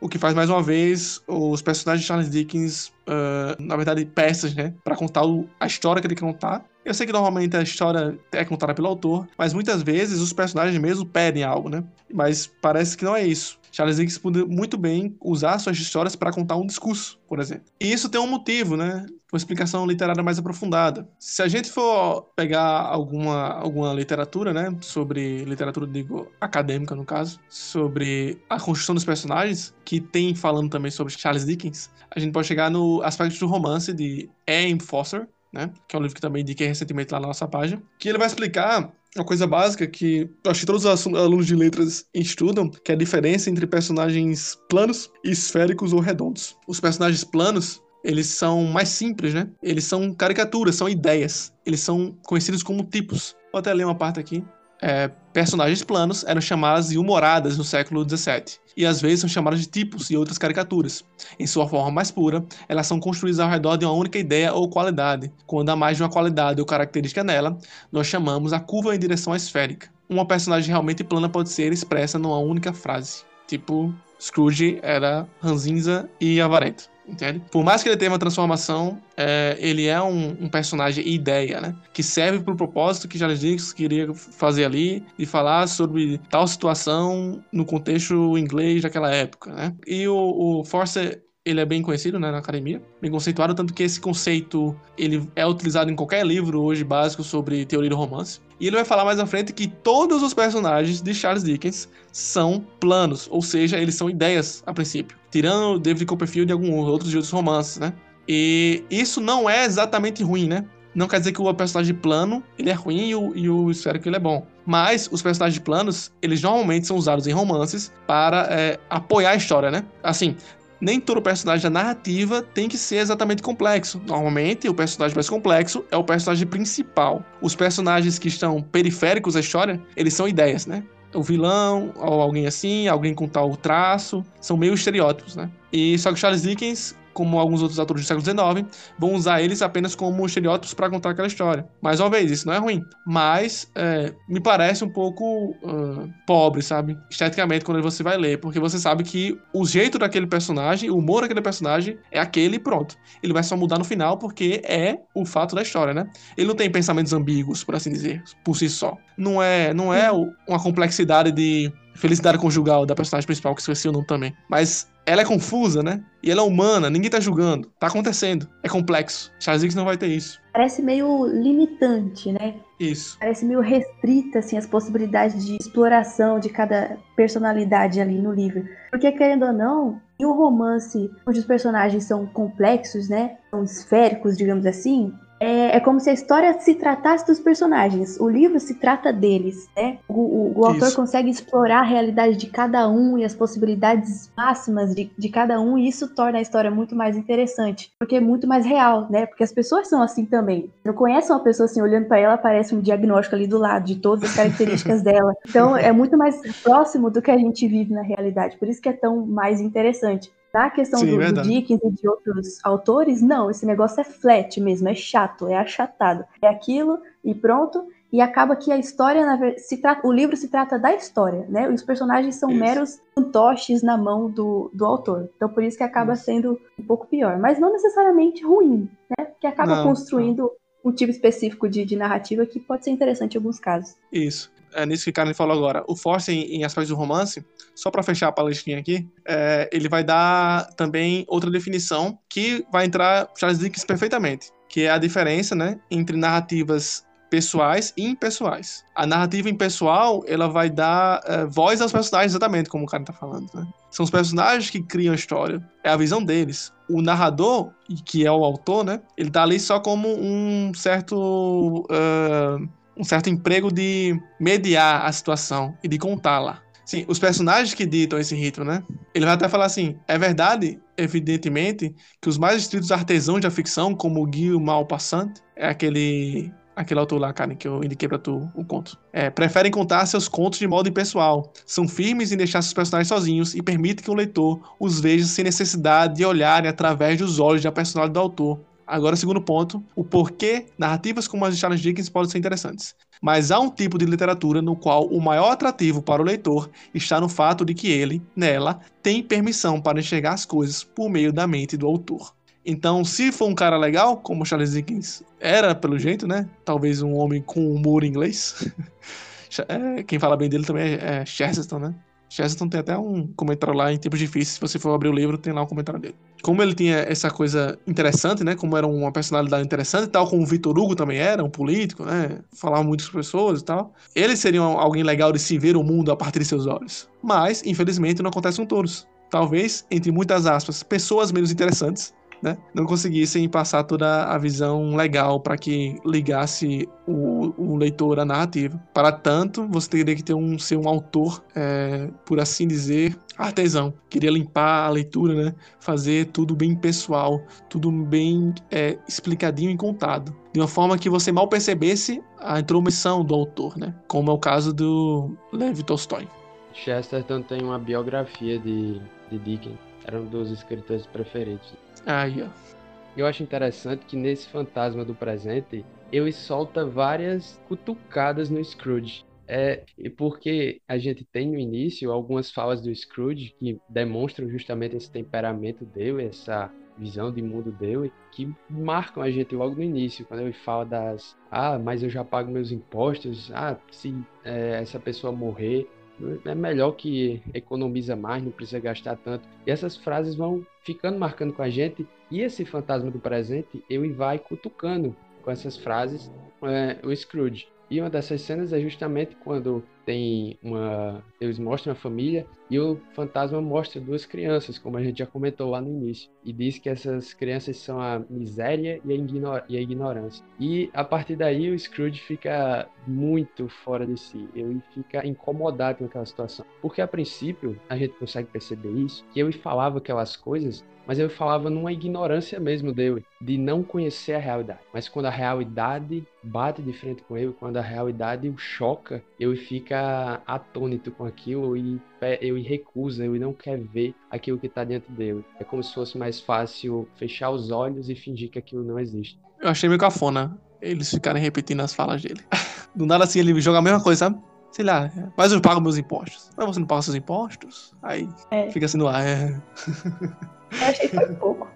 O que faz, mais uma vez, os personagens de Charles Dickens, uh, na verdade, peças, né? Pra contar o, a história que ele quer contar. Eu sei que normalmente a história é contada pelo autor, mas muitas vezes os personagens mesmo pedem algo, né? Mas parece que não é isso. Charles Dickens pode muito bem usar suas histórias para contar um discurso, por exemplo. E isso tem um motivo, né? Uma explicação literária mais aprofundada. Se a gente for pegar alguma, alguma literatura, né? Sobre literatura, digo, acadêmica no caso, sobre a construção dos personagens, que tem falando também sobre Charles Dickens, a gente pode chegar no aspecto do romance de A.M. Foster, né? Que é um livro que também indiquei recentemente lá na nossa página. Que ele vai explicar uma coisa básica que acho que todos os alunos de letras estudam, que é a diferença entre personagens planos, esféricos ou redondos. Os personagens planos, eles são mais simples, né? Eles são caricaturas, são ideias. Eles são conhecidos como tipos. Vou até ler uma parte aqui é, personagens planos eram chamadas de humoradas no século XVII, e às vezes são chamadas de tipos e outras caricaturas. Em sua forma mais pura, elas são construídas ao redor de uma única ideia ou qualidade. Quando há mais de uma qualidade ou característica nela, nós chamamos a curva em direção esférica. Uma personagem realmente plana pode ser expressa numa única frase. Tipo, Scrooge era ranzinza e avarento entende? Por mais que ele tenha uma transformação, é, ele é um, um, personagem ideia, né? Que serve para o propósito que Charles Dickens queria fazer ali, de falar sobre tal situação no contexto inglês daquela época, né? E o, o Forcer ele é bem conhecido né, na academia, bem conceituado, tanto que esse conceito ele é utilizado em qualquer livro hoje básico sobre teoria do romance. E ele vai falar mais à frente que todos os personagens de Charles Dickens são planos, ou seja, eles são ideias a princípio, tirando David Copperfield e alguns outros de outros romances, né? E isso não é exatamente ruim, né? Não quer dizer que o personagem plano ele é ruim e o, e o ele é bom. Mas os personagens planos, eles normalmente são usados em romances para é, apoiar a história, né? Assim, nem todo personagem da narrativa tem que ser exatamente complexo. Normalmente, o personagem mais complexo é o personagem principal. Os personagens que estão periféricos à história, eles são ideias, né? O vilão, ou alguém assim, alguém com tal traço, são meio estereótipos, né? E só que Charles Dickens como alguns outros autores do século XIX, vão usar eles apenas como estereótipos para contar aquela história. Mais uma vez, isso não é ruim, mas é, me parece um pouco uh, pobre, sabe? Esteticamente, quando você vai ler, porque você sabe que o jeito daquele personagem, o humor daquele personagem é aquele e pronto. Ele vai só mudar no final porque é o fato da história, né? Ele não tem pensamentos ambíguos, por assim dizer, por si só. Não é, não é uma complexidade de felicidade conjugal da personagem principal, que esqueci o nome também. Mas ela é confusa, né? E ela é humana, ninguém tá julgando. Tá acontecendo. É complexo. Charles não vai ter isso. Parece meio limitante, né? Isso. Parece meio restrita, assim, as possibilidades de exploração de cada personalidade ali no livro. Porque, querendo ou não, em um romance onde os personagens são complexos, né? São esféricos, digamos assim, é, é, como se a história se tratasse dos personagens. O livro se trata deles, né? O, o, o autor consegue explorar a realidade de cada um e as possibilidades máximas de, de cada um, e isso torna a história muito mais interessante, porque é muito mais real, né? Porque as pessoas são assim também. Não conhece uma pessoa assim, olhando para ela, aparece um diagnóstico ali do lado de todas as características dela. Então é muito mais próximo do que a gente vive na realidade. Por isso que é tão mais interessante. Na questão Sim, do, do. Dickens e de outros autores, não, esse negócio é flat mesmo, é chato, é achatado. É aquilo e pronto. E acaba que a história, se trata, o livro se trata da história, né? Os personagens são Isso. meros fantoches na mão do, do autor. Então por isso que acaba Isso. sendo um pouco pior. Mas não necessariamente ruim, né? Porque acaba Não, construindo um tipo específico de, de narrativa que pode ser interessante em alguns casos. Isso. É nisso que o Karen falou agora. O Force, em, em aspectos do romance, só pra fechar a palestrinha aqui, é, ele vai dar também outra definição que vai entrar Charles Dickens perfeitamente, que é a diferença, né, entre narrativas pessoais e impessoais. A narrativa impessoal, ela vai dar é, voz aos personagens, exatamente como o cara tá falando, né? São os personagens que criam a história. É a visão deles. O narrador, que é o autor, né? Ele tá ali só como um certo... ah, um certo emprego de mediar a situação e de contá-la. Sim, os personagens que ditam esse ritmo, né? Ele vai até falar assim: é verdade, evidentemente, que os mais estritos artesãos da ficção, como o Guy Maupassant, é aquele aquele autor lá, Karen, que eu indiquei pra tu o conto, é, preferem contar seus contos de modo impessoal. São firmes em deixar seus personagens sozinhos e permitem que o leitor os veja sem necessidade de olharem através dos olhos da personalidade do autor. Agora, segundo ponto, o porquê narrativas como as de Charles Dickens podem ser interessantes. Mas há um tipo de literatura no qual o maior atrativo para o leitor está no fato de que ele, nela, tem permissão para enxergar as coisas por meio da mente do autor. Então, se for um cara legal, como Charles Dickens era, pelo jeito, né? Talvez um homem com humor inglês. É, quem fala bem dele também é Chesterton, né? Chesterton tem até um comentário lá em tempos difíceis. Se você for abrir o livro, tem lá um comentário dele. Como ele tinha essa coisa interessante, né? Como era uma personalidade interessante, tal como o Vitor Hugo também era, um político, né? Falava muito com as pessoas e tal. Ele seria alguém legal de se ver o mundo a partir de seus olhos. Mas, infelizmente, não acontece com todos. Talvez, entre muitas aspas, pessoas menos interessantes né, não conseguissem passar toda a visão legal para que ligasse o, o, leitor à narrativa. Para tanto, você teria que ter um, ser um autor, é, por assim dizer, artesão. Queria limpar a leitura, né, fazer tudo bem pessoal, tudo bem é, explicadinho e contado. De uma forma que você mal percebesse a intromissão do autor, né, como é o caso do Lev Tolstói. Chesterton tem uma biografia de, de Dickens. Era um dos escritores preferidos. Aí, ó. Eu acho interessante que nesse fantasma do presente, ele solta várias cutucadas no Scrooge. É, porque a gente tem no início algumas falas do Scrooge que demonstram justamente esse temperamento dele, essa visão de mundo dele, que marcam a gente logo no início, quando ele fala das, ah, mas eu já pago meus impostos, ah, se é, essa pessoa morrer, é melhor que economiza mais, não precisa gastar tanto. E essas frases vão ficando marcando com a gente. E esse fantasma do presente, ele vai cutucando com essas frases é, o Scrooge. E uma dessas cenas é justamente quando tem uma. Eles mostram a família e o fantasma mostra duas crianças, como a gente já comentou lá no início. E diz que essas crianças são a miséria e a, ignor e a ignorância. E a partir daí o Scrooge fica muito fora de si. Ele fica incomodado com aquela situação. Porque a princípio a gente consegue perceber isso, que ele falava aquelas coisas mas ele falava numa ignorância mesmo dele, de não conhecer a realidade. Mas quando a realidade bate de frente com ele, quando a realidade o choca, ele fica atônito com aquilo e ele recusa, ele não quer ver aquilo que está dentro dele. É como se fosse mais fácil fechar os olhos e fingir que aquilo não existe. Eu achei meio cafona eles ficarem repetindo as falas dele. Do nada assim ele joga a mesma coisa, sabe? Sei lá, mas eu pago meus impostos. Mas você não paga seus impostos? Aí é. fica assim no ar. É. Eu achei que foi pouco.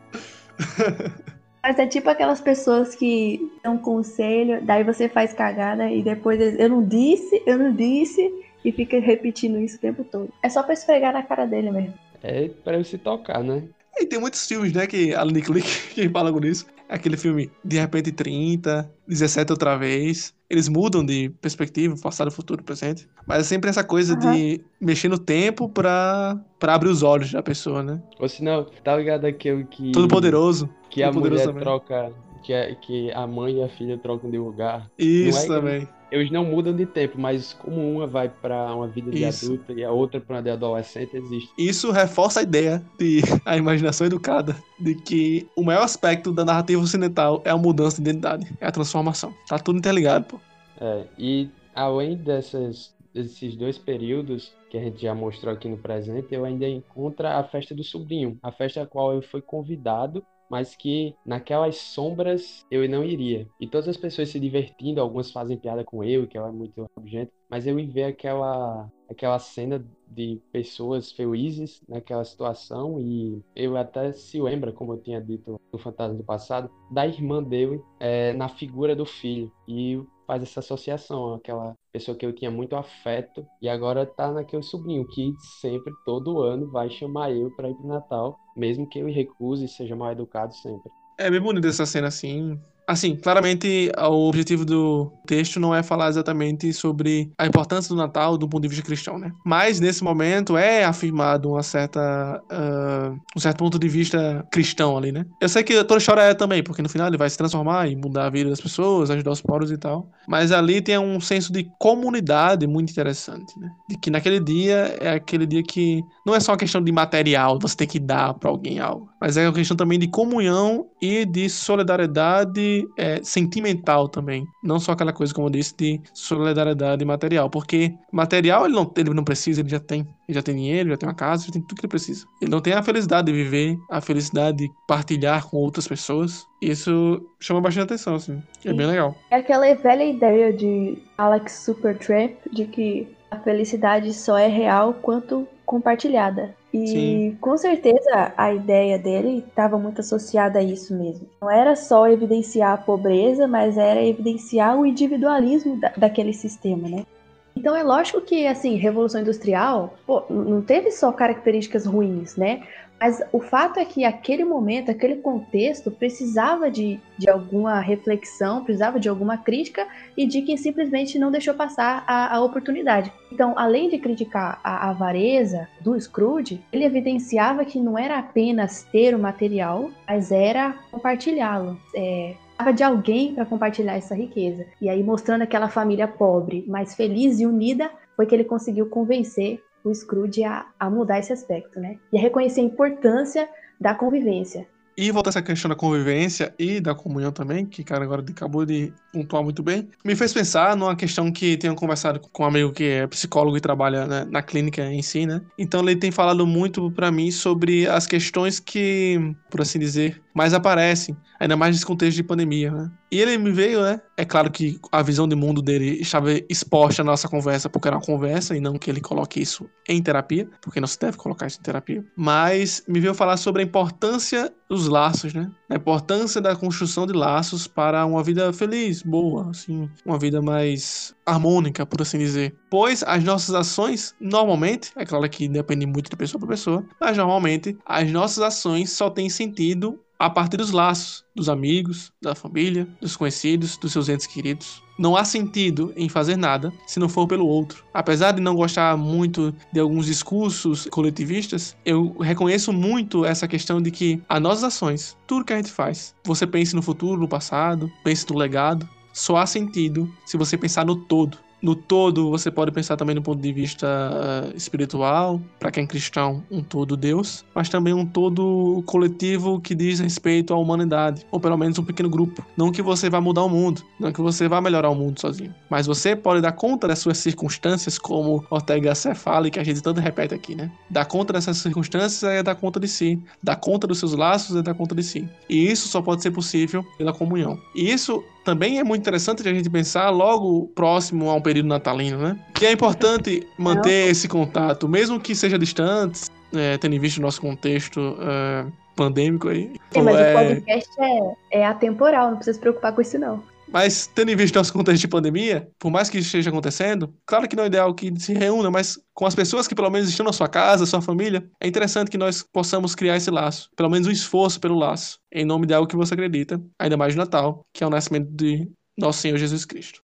Mas é tipo aquelas pessoas que dão conselho, daí você faz cagada e depois eu não disse, eu não disse, e fica repetindo isso o tempo todo. É só pra esfregar na cara dele mesmo. É pra ele se tocar, né? E tem muitos filmes, né, que a Nick Lick que fala com isso. Aquele filme De Repente 30, 17 outra vez. Eles mudam de perspectiva, passado, futuro, presente. Mas é sempre essa coisa uhum. de mexer no tempo pra, pra abrir os olhos da pessoa, né? Ou se não, tá ligado aquele que. Todo poderoso. Que Todo a poderoso mulher também. troca. Que, é, que a mãe e a filha trocam de lugar. Isso é também. Eles, eles não mudam de tempo, mas como uma vai pra uma vida de Isso. adulta e a outra pra uma de adolescente, existe. Isso reforça a ideia de a imaginação educada de que o maior aspecto da narrativa ocidental é a mudança de identidade, é a transformação. Tá tudo interligado, pô. É, e além dessas desses dois períodos que a gente já mostrou aqui no presente, eu ainda encontro a festa do sobrinho, a festa a qual eu fui convidado mas que naquelas sombras eu não iria. E todas as pessoas se divertindo, algumas fazem piada com eu, que ela é muito gente, mas eu ia ver aquela aquela cena de pessoas felizes naquela situação e eu até se lembra, como eu tinha dito no Fantasma do Passado, da irmã dele é, na figura do filho e faz essa associação, aquela pessoa que eu tinha muito afeto e agora tá naquele sobrinho que sempre, todo ano, vai chamar eu para ir pro Natal, mesmo que eu recuse e seja mal educado sempre. É bem bonita essa cena assim, Assim, claramente o objetivo do texto não é falar exatamente sobre a importância do Natal do ponto de vista cristão, né? Mas nesse momento é afirmado uma certa, uh, um certo ponto de vista cristão ali, né? Eu sei que toda história é também, porque no final ele vai se transformar e mudar a vida das pessoas, ajudar os pobres e tal. Mas ali tem um senso de comunidade muito interessante, né? De que naquele dia é aquele dia que não é só uma questão de material, você tem que dar para alguém algo, mas é uma questão também de comunhão e de solidariedade é, sentimental também. Não só aquela coisa, como eu disse, de solidariedade material. Porque material ele não, ele não precisa, ele já tem. Ele já tem dinheiro, já tem uma casa, já tem tudo que ele precisa. Ele não tem a felicidade de viver, a felicidade de partilhar com outras pessoas. Isso chama bastante atenção, assim. É bem legal. É aquela velha ideia de Alex Supertramp de que a felicidade só é real quanto compartilhada. E Sim. com certeza a ideia dele estava muito associada a isso mesmo. Não era só evidenciar a pobreza, mas era evidenciar o individualismo da, daquele sistema, né? Então é lógico que, assim, Revolução Industrial, pô, não teve só características ruins, né? Mas o fato é que aquele momento, aquele contexto, precisava de, de alguma reflexão, precisava de alguma crítica, e de quem simplesmente não deixou passar a, a oportunidade. Então, além de criticar a avareza do Scrooge, ele evidenciava que não era apenas ter o material, mas era compartilhá-lo. É, de alguém para compartilhar essa riqueza. E aí, mostrando aquela família pobre, mas feliz e unida, foi que ele conseguiu convencer o Scrooge a, a mudar esse aspecto, né? E a reconhecer a importância da convivência. E voltar essa questão da convivência e da comunhão também, que cara agora acabou de pontuar muito bem, me fez pensar numa questão que tenho conversado com um amigo que é psicólogo e trabalha né, na clínica em si, né? Então ele tem falado muito para mim sobre as questões que, por assim dizer, mais aparecem, ainda mais nesse contexto de pandemia, né? E ele me veio, né? É claro que a visão de mundo dele estava exposta na nossa conversa, porque era uma conversa e não que ele coloque isso em terapia, porque não se deve colocar isso em terapia. Mas me veio falar sobre a importância dos laços, né? A importância da construção de laços para uma vida feliz, boa, assim, uma vida mais harmônica, por assim dizer. Pois as nossas ações, normalmente, é claro que depende muito de pessoa para pessoa, mas normalmente as nossas ações só têm sentido a partir dos laços dos amigos, da família, dos conhecidos, dos seus entes queridos. Não há sentido em fazer nada se não for pelo outro. Apesar de não gostar muito de alguns discursos coletivistas, eu reconheço muito essa questão de que as nossas ações, tudo que a gente faz, você pense no futuro, no passado, pense no legado, só há sentido se você pensar no todo. No todo, você pode pensar também no ponto de vista uh, espiritual, para quem é cristão, um todo Deus, mas também um todo coletivo que diz respeito à humanidade, ou pelo menos um pequeno grupo. Não que você vá mudar o mundo, não que você vá melhorar o mundo sozinho, mas você pode dar conta das suas circunstâncias, como Ortega Gasset fala e que a gente tanto repete aqui, né? Dar conta dessas circunstâncias é dar conta de si, dar conta dos seus laços é dar conta de si. E isso só pode ser possível pela comunhão. E isso também é muito interessante a gente pensar logo próximo a um período natalino, né? Que é importante manter esse contato, mesmo que seja distante, é, tendo em vista o nosso contexto é, pandêmico aí. Sim, mas é... o podcast é, é atemporal, não precisa se preocupar com isso não. Mas, tendo em vista nosso contexto de pandemia, por mais que isso esteja acontecendo, claro que não é ideal que se reúna, mas com as pessoas que pelo menos estão na sua casa, sua família, é interessante que nós possamos criar esse laço, pelo menos um esforço pelo laço, em nome de algo que você acredita, ainda mais no Natal, que é o nascimento de nosso Senhor Jesus Cristo.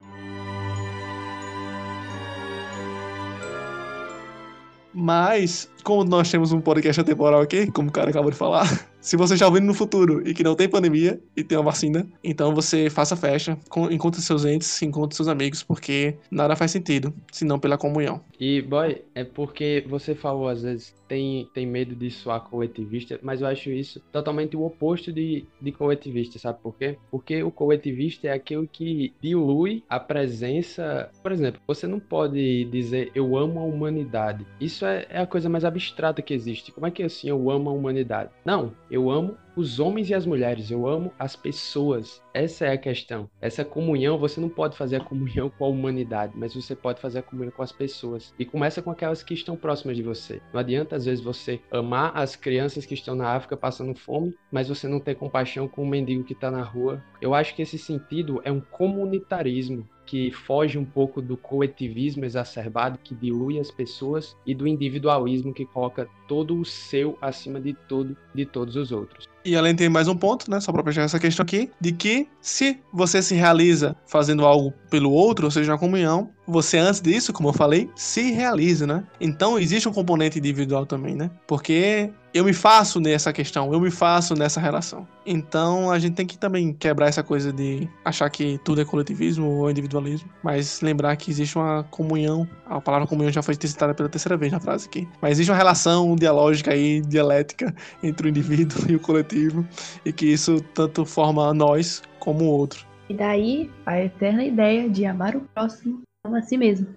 Mas como nós temos um podcast atemporal aqui, como o cara acabou de falar, se você já ouvindo no futuro e que não tem pandemia e tem uma vacina, então você faça festa, encontre seus entes, encontre seus amigos, porque nada faz sentido, senão pela comunhão. E, boy, é porque você falou às vezes tem, tem medo de soar coletivista, mas eu acho isso totalmente o oposto de, de coletivista, sabe por quê? Porque o coletivista é aquele que dilui a presença. Por exemplo, você não pode dizer eu amo a humanidade. Isso é, é a coisa mais abstrata que existe. Como é que assim eu amo a humanidade? Não, eu amo os homens e as mulheres, eu amo as pessoas. Essa é a questão. Essa comunhão, você não pode fazer a comunhão com a humanidade, mas você pode fazer a comunhão com as pessoas. E começa com aquelas que estão próximas de você. Não adianta, às vezes, você amar as crianças que estão na África passando fome, mas você não ter compaixão com o mendigo que está na rua. Eu acho que esse sentido é um comunitarismo que foge um pouco do coletivismo exacerbado que dilui as pessoas e do individualismo que coloca todo o seu acima de tudo de todos os outros. E além tem mais um ponto, né, só para fechar essa questão aqui, de que se você se realiza fazendo algo pelo outro, ou seja, na comunhão, você antes disso, como eu falei, se realiza, né? Então existe um componente individual também, né? Porque eu me faço nessa questão, eu me faço nessa relação. Então a gente tem que também quebrar essa coisa de achar que tudo é coletivismo ou individualismo, mas lembrar que existe uma comunhão. A palavra comunhão já foi citada pela terceira vez na frase aqui. Mas existe uma relação dialógica aí, dialética entre o indivíduo e o coletivo, e que isso tanto forma nós como o outro. E daí a eterna ideia de amar o próximo como a si mesmo.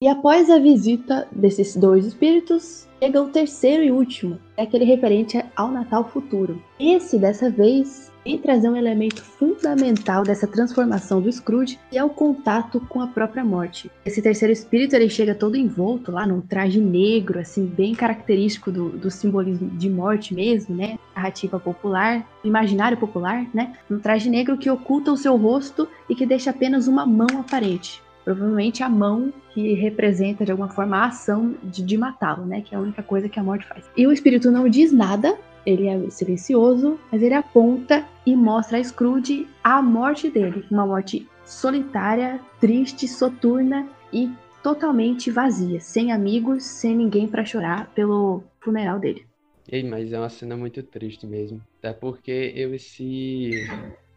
E após a visita desses dois espíritos, chega o terceiro e último, é aquele referente ao Natal futuro. Esse, dessa vez, vem trazer um elemento fundamental dessa transformação do Scrooge, que é o contato com a própria morte. Esse terceiro espírito, ele chega todo envolto lá num traje negro, assim, bem característico do, do simbolismo de morte mesmo, né? Narrativa popular, imaginário popular, né? Um traje negro que oculta o seu rosto e que deixa apenas uma mão aparente provavelmente a mão que representa de alguma forma a ação de, de matá-lo, né? Que é a única coisa que a morte faz. E o espírito não diz nada, ele é silencioso, mas ele aponta e mostra a Scrooge a morte dele, uma morte solitária, triste, soturna e totalmente vazia, sem amigos, sem ninguém para chorar pelo funeral dele. Ei, mas é uma cena muito triste mesmo. Até porque eu esse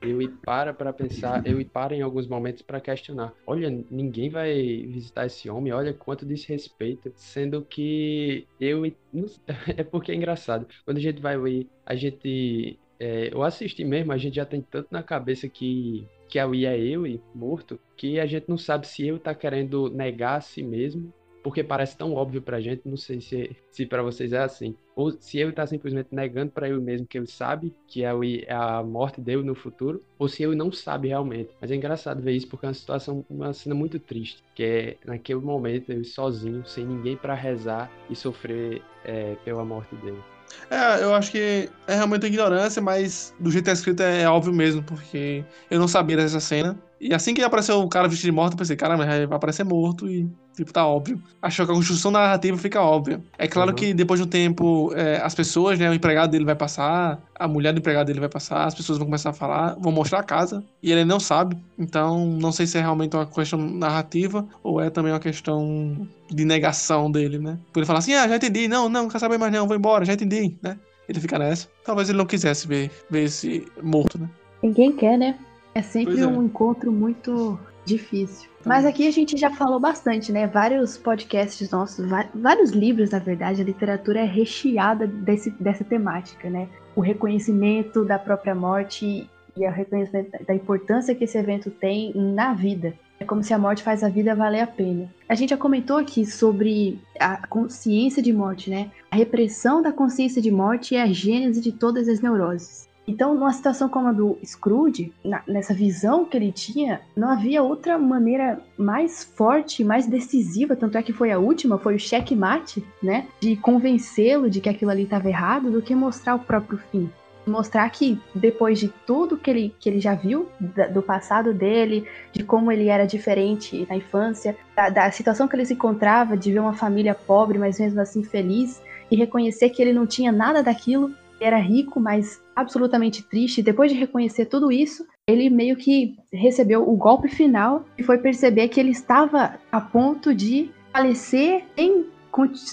eu para para pensar, eu e para em alguns momentos para questionar. Olha, ninguém vai visitar esse homem, olha quanto desrespeito, sendo que eu é porque é engraçado. Quando a gente vai ver, a gente é, eu assisti mesmo, a gente já tem tanto na cabeça que que a Wii é eu e morto, que a gente não sabe se eu tá querendo negar a si mesmo porque parece tão óbvio pra gente, não sei se, se para vocês é assim. Ou se ele tá simplesmente negando para ele mesmo que ele sabe que é, é a morte dele no futuro, ou se ele não sabe realmente. Mas é engraçado ver isso porque é uma situação, uma cena muito triste, que é naquele momento ele sozinho, sem ninguém para rezar e sofrer é, pela morte dele. É, eu acho que é realmente ignorância, mas do jeito que é escrito é, é óbvio mesmo, porque eu não sabia dessa cena. E assim que apareceu o cara vestido de morto, eu pensei, cara, mas vai aparecer morto e, tipo, tá óbvio. Achou que a construção narrativa fica óbvia. É claro uhum. que depois de um tempo, é, as pessoas, né, o empregado dele vai passar, a mulher do empregado dele vai passar, as pessoas vão começar a falar, vão mostrar a casa, e ele não sabe. Então, não sei se é realmente uma questão narrativa ou é também uma questão de negação dele, né? Por ele falar assim, ah, já entendi, não, não, não quer saber mais não, vou embora, já entendi, né? Ele fica nessa. Talvez ele não quisesse ver, ver esse morto, né? Ninguém quer, né? É sempre é. um encontro muito difícil. Mas aqui a gente já falou bastante, né? Vários podcasts nossos, vários livros, na verdade, a literatura é recheada desse, dessa temática, né? O reconhecimento da própria morte e o reconhecimento da importância que esse evento tem na vida. É como se a morte faz a vida valer a pena. A gente já comentou aqui sobre a consciência de morte, né? A repressão da consciência de morte é a gênese de todas as neuroses. Então, numa situação como a do Scrooge, na, nessa visão que ele tinha, não havia outra maneira mais forte, mais decisiva, tanto é que foi a última, foi o checkmate, né? De convencê-lo de que aquilo ali estava errado, do que mostrar o próprio fim. Mostrar que depois de tudo que ele, que ele já viu, da, do passado dele, de como ele era diferente na infância, da, da situação que ele se encontrava, de ver uma família pobre, mas mesmo assim feliz, e reconhecer que ele não tinha nada daquilo, era rico, mas absolutamente triste. Depois de reconhecer tudo isso, ele meio que recebeu o golpe final e foi perceber que ele estava a ponto de falecer sem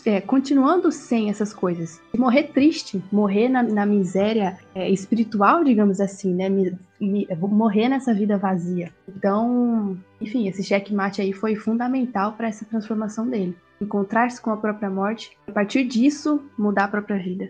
é, continuando sem essas coisas. morrer triste, morrer na, na miséria é, espiritual, digamos assim, né? Me, me, morrer nessa vida vazia. Então, enfim, esse checkmate aí foi fundamental para essa transformação dele. Encontrar-se com a própria morte, a partir disso, mudar a própria vida.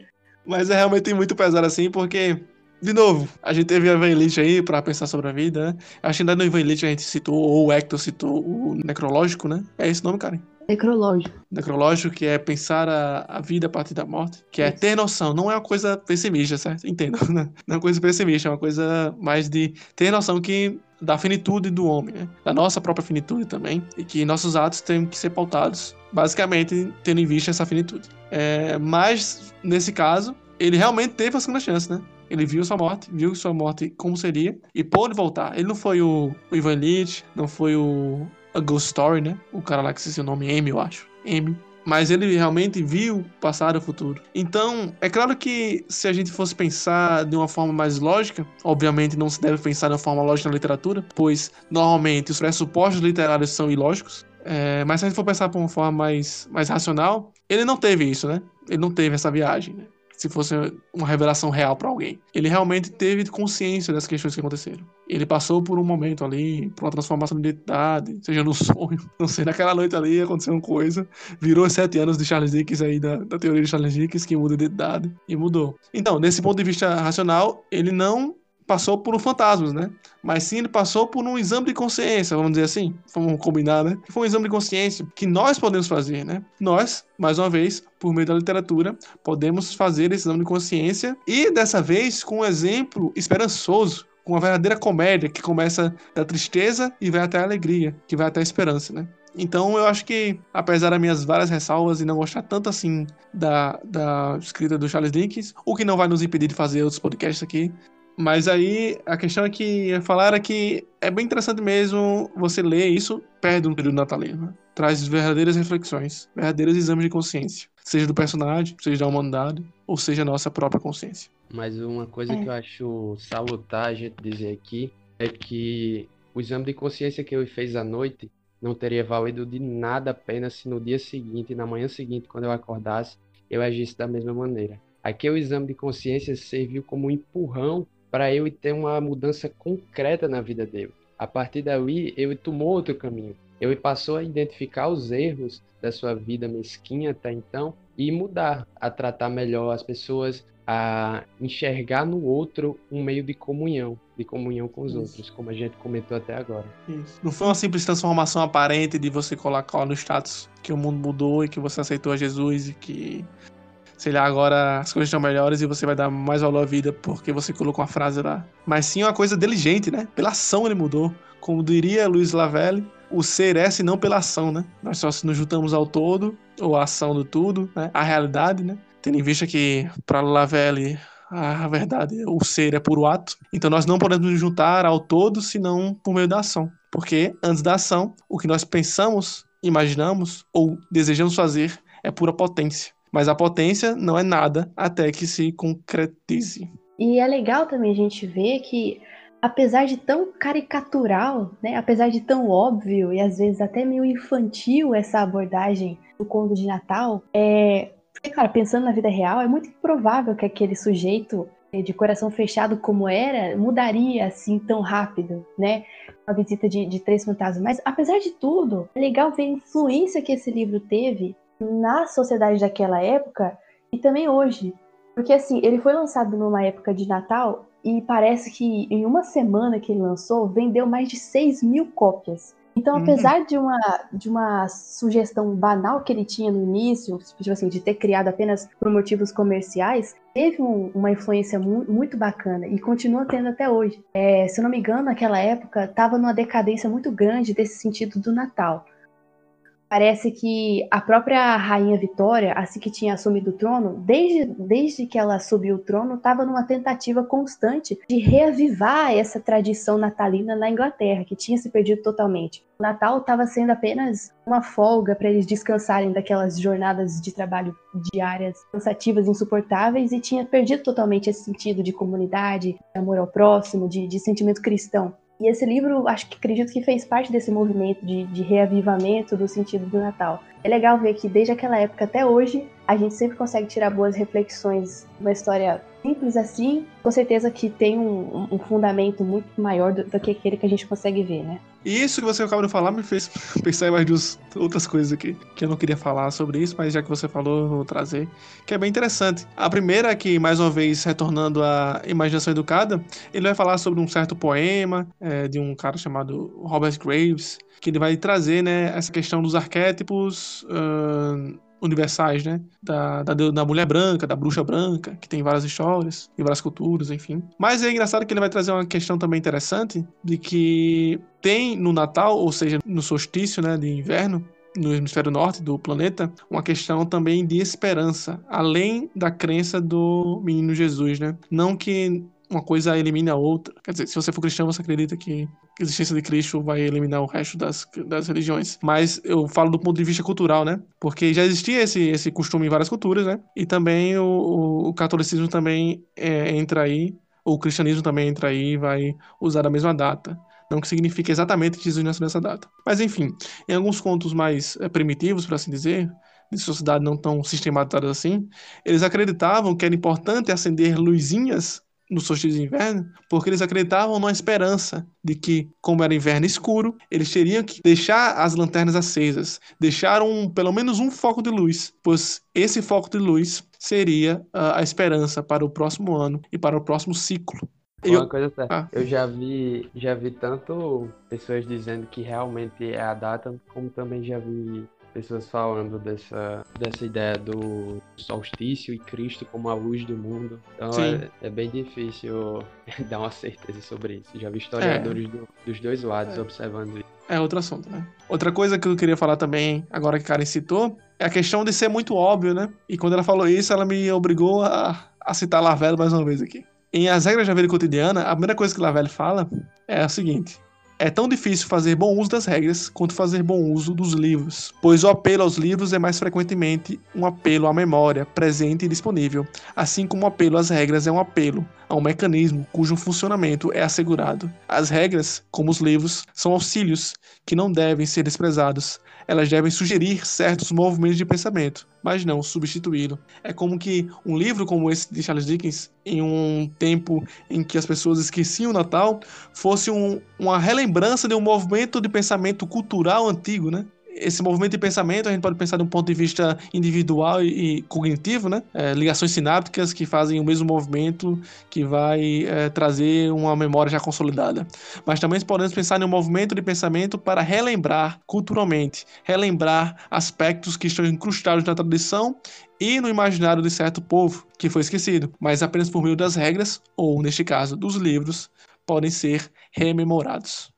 Mas é realmente muito pesado assim, porque de novo, a gente teve a Evangelite aí pra pensar sobre a vida, né? Acho que ainda no Evangelite a gente citou, ou o Hector citou o necrológico, né? É esse nome, Karen? Necrológico. Necrológico, que é pensar a, a vida a partir da morte, que é ter noção, não é uma coisa pessimista, certo? Entenda, né? Não é uma coisa pessimista, é uma coisa mais de ter noção que da finitude do homem, né? da nossa própria finitude também, e que nossos atos têm que ser pautados, basicamente, tendo em vista essa finitude. É, mas, nesse caso, ele realmente teve a segunda chance, né? Ele viu sua morte, viu sua morte como seria e pôde voltar. Ele não foi o, o Ivan Lich, não foi o a Ghost Story, né? O cara lá que se o nome M, eu acho. M. Mas ele realmente viu o passado e o futuro. Então, é claro que se a gente fosse pensar de uma forma mais lógica, obviamente não se deve pensar de uma forma lógica na literatura, pois normalmente os pressupostos literários são ilógicos. É, mas se a gente for pensar por uma forma mais, mais racional, ele não teve isso, né? Ele não teve essa viagem, né? Se fosse uma revelação real para alguém. Ele realmente teve consciência das questões que aconteceram. Ele passou por um momento ali, por uma transformação de identidade, seja no sonho, não sei, naquela noite ali aconteceu uma coisa, virou sete anos de Charles Dickens aí, da, da teoria de Charles Dickens, que muda de identidade, e mudou. Então, desse ponto de vista racional, ele não passou por um fantasmas, né? Mas sim ele passou por um exame de consciência, vamos dizer assim, vamos combinar, né? Foi um exame de consciência que nós podemos fazer, né? Nós, mais uma vez, por meio da literatura, podemos fazer esse exame de consciência e dessa vez com um exemplo esperançoso, com uma verdadeira comédia que começa da tristeza e vai até a alegria, que vai até a esperança, né? Então eu acho que, apesar das minhas várias ressalvas e não gostar tanto assim da, da escrita do Charles Dickens, o que não vai nos impedir de fazer outros podcasts aqui, mas aí a questão é que falar é que é bem interessante mesmo você ler isso perto do período natalino. Né? Traz verdadeiras reflexões, verdadeiros exames de consciência, seja do personagem, seja da humanidade, ou seja a nossa própria consciência. Mas uma coisa é. que eu acho salutar a gente dizer aqui é que o exame de consciência que eu fez à noite não teria valido de nada apenas se no dia seguinte, na manhã seguinte, quando eu acordasse, eu agisse da mesma maneira. Aqui o exame de consciência serviu como um empurrão para ele ter uma mudança concreta na vida dele. A partir daí, ele tomou outro caminho. Ele passou a identificar os erros da sua vida mesquinha até então e mudar, a tratar melhor as pessoas, a enxergar no outro um meio de comunhão, de comunhão com os Isso. outros, como a gente comentou até agora. Isso. Não foi uma simples transformação aparente de você colocar no status que o mundo mudou e que você aceitou a Jesus e que sei lá, agora as coisas estão melhores e você vai dar mais valor à vida porque você colocou uma frase lá. Mas sim uma coisa inteligente, né? Pela ação ele mudou. Como diria Luiz Lavelli, o ser é se não pela ação, né? Nós só nos juntamos ao todo, ou à ação do tudo, né? A realidade, né? Tendo em vista que, para Lavelli, a verdade, o ser é puro ato. Então nós não podemos nos juntar ao todo senão por meio da ação. Porque antes da ação, o que nós pensamos, imaginamos ou desejamos fazer é pura potência. Mas a potência não é nada até que se concretize. E é legal também a gente ver que, apesar de tão caricatural, né, apesar de tão óbvio e às vezes até meio infantil essa abordagem do conto de Natal, é, porque, pensando na vida real, é muito improvável que aquele sujeito eh, de coração fechado como era, mudaria assim tão rápido, né? Uma visita de, de três fantasmas. Mas, apesar de tudo, é legal ver a influência que esse livro teve na sociedade daquela época e também hoje. Porque assim, ele foi lançado numa época de Natal e parece que em uma semana que ele lançou, vendeu mais de 6 mil cópias. Então, uhum. apesar uhum. de, uma, de uma sugestão banal que ele tinha no início, tipo assim, de ter criado apenas por motivos comerciais, teve um, uma influência mu muito bacana e continua tendo até hoje. É, se eu não me engano, naquela época, estava numa decadência muito grande desse sentido do Natal parece que a própria rainha Vitória, assim que tinha assumido o trono, desde, desde que ela subiu o trono, estava numa tentativa constante de reavivar essa tradição natalina na Inglaterra, que tinha se perdido totalmente. O Natal estava sendo apenas uma folga para eles descansarem daquelas jornadas de trabalho diárias cansativas, insuportáveis, e tinha perdido totalmente esse sentido de comunidade, de amor ao próximo, de, de sentimento cristão. E esse livro, acho que acredito que fez parte desse movimento de, de reavivamento do sentido do Natal. É legal ver que desde aquela época até hoje, a gente sempre consegue tirar boas reflexões. Uma história simples assim, com certeza que tem um, um fundamento muito maior do, do, que aquele que a gente consegue ver, né? E isso que você acabou de falar me fez pensar em mais duas outras coisas aqui, que eu não queria falar sobre isso, mas já que você falou, eu vou trazer, que é bem interessante. A primeira que, mais uma vez, retornando à imaginação educada, ele vai falar sobre um certo poema é, de um cara chamado Robert Graves, que ele vai trazer né, essa questão dos arquétipos uh, universais, né? Da, da, da, mulher branca, da bruxa branca, que tem várias histórias e várias culturas, enfim. Mas é engraçado que ele vai trazer uma questão também interessante de que tem no Natal, ou seja, no solstício né, de inverno, no hemisfério norte do planeta, uma questão também de esperança, além da crença do menino Jesus, né? Não que uma coisa elimina a outra. Quer dizer, se você for cristão, você acredita que a existência de Cristo vai eliminar o resto das, das religiões. Mas eu falo do ponto de vista cultural, né? Porque já existia esse, esse costume em várias culturas, né? E também o, o, catolicismo também é, entra aí, o cristianismo também entra aí e vai usar a mesma data. Não que signifique exatamente que Jesus nasceu nessa data. Mas enfim, em alguns contos mais é, primitivos, por assim dizer, de sociedade não tão sistematizadas assim, eles acreditavam que era importante acender luzinhas no solstício de inverno, porque eles acreditavam na esperança de que, como era inverno escuro, eles teriam que deixar as lanternas acesas, deixar um, pelo menos um foco de luz, pois esse foco de luz seria uh, a esperança para o próximo ano e para o próximo ciclo. Uma eu... coisa certa, ah. eu já vi, já vi tanto pessoas dizendo que realmente é a data, como também já vi pessoas falando dessa, dessa ideia do solstício e Cristo como a luz do mundo. Então é, é, bem difícil dar uma certeza sobre isso. Já vi historiadores é. do, dos dois lados é. observando isso. É outro assunto, né? Outra coisa que eu queria falar também, agora que Karen citou, é a questão de ser muito óbvio, né? E quando ela falou isso, ela me obrigou a, a citar Lavelle mais uma vez aqui. Em As Regras da Vida Cotidiana, a primeira coisa que Lavelle fala é a seguinte: é tão difícil fazer bom uso das regras quanto fazer bom uso dos livros, pois o apelo aos livros é mais frequentemente um apelo à memória presente e disponível, assim como o apelo às regras é um apelo a um mecanismo cujo funcionamento é assegurado. As regras, como os livros, são auxílios que não devem ser desprezados. Elas devem sugerir certos movimentos de pensamento, mas não substituí-lo. É como que um livro como esse de Charles Dickens, em um tempo em que as pessoas esqueciam o Natal, fosse um, uma relembrança de um movimento de pensamento cultural antigo, né? Esse movimento de pensamento a gente pode pensar de um ponto de vista individual e, e cognitivo, né? É, ligações sinápticas que fazem o mesmo movimento que vai é, trazer uma memória já consolidada. Mas também podemos pensar em um movimento de pensamento para relembrar culturalmente, relembrar aspectos que estão incrustados na tradição e no imaginário de certo povo que foi esquecido, mas apenas por meio das regras, ou neste caso, dos livros, podem ser rememorados.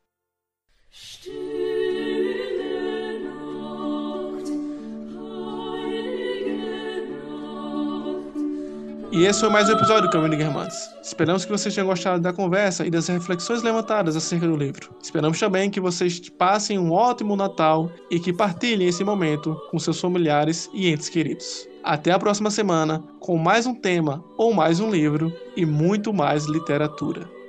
E esse foi mais um episódio do Caminho de Guermantes. Esperamos que vocês tenham gostado da conversa e das reflexões levantadas acerca do livro. Esperamos também que vocês passem um ótimo Natal e que partilhem esse momento com seus familiares e entes queridos. Até a próxima semana com mais um tema ou mais um livro e muito mais literatura.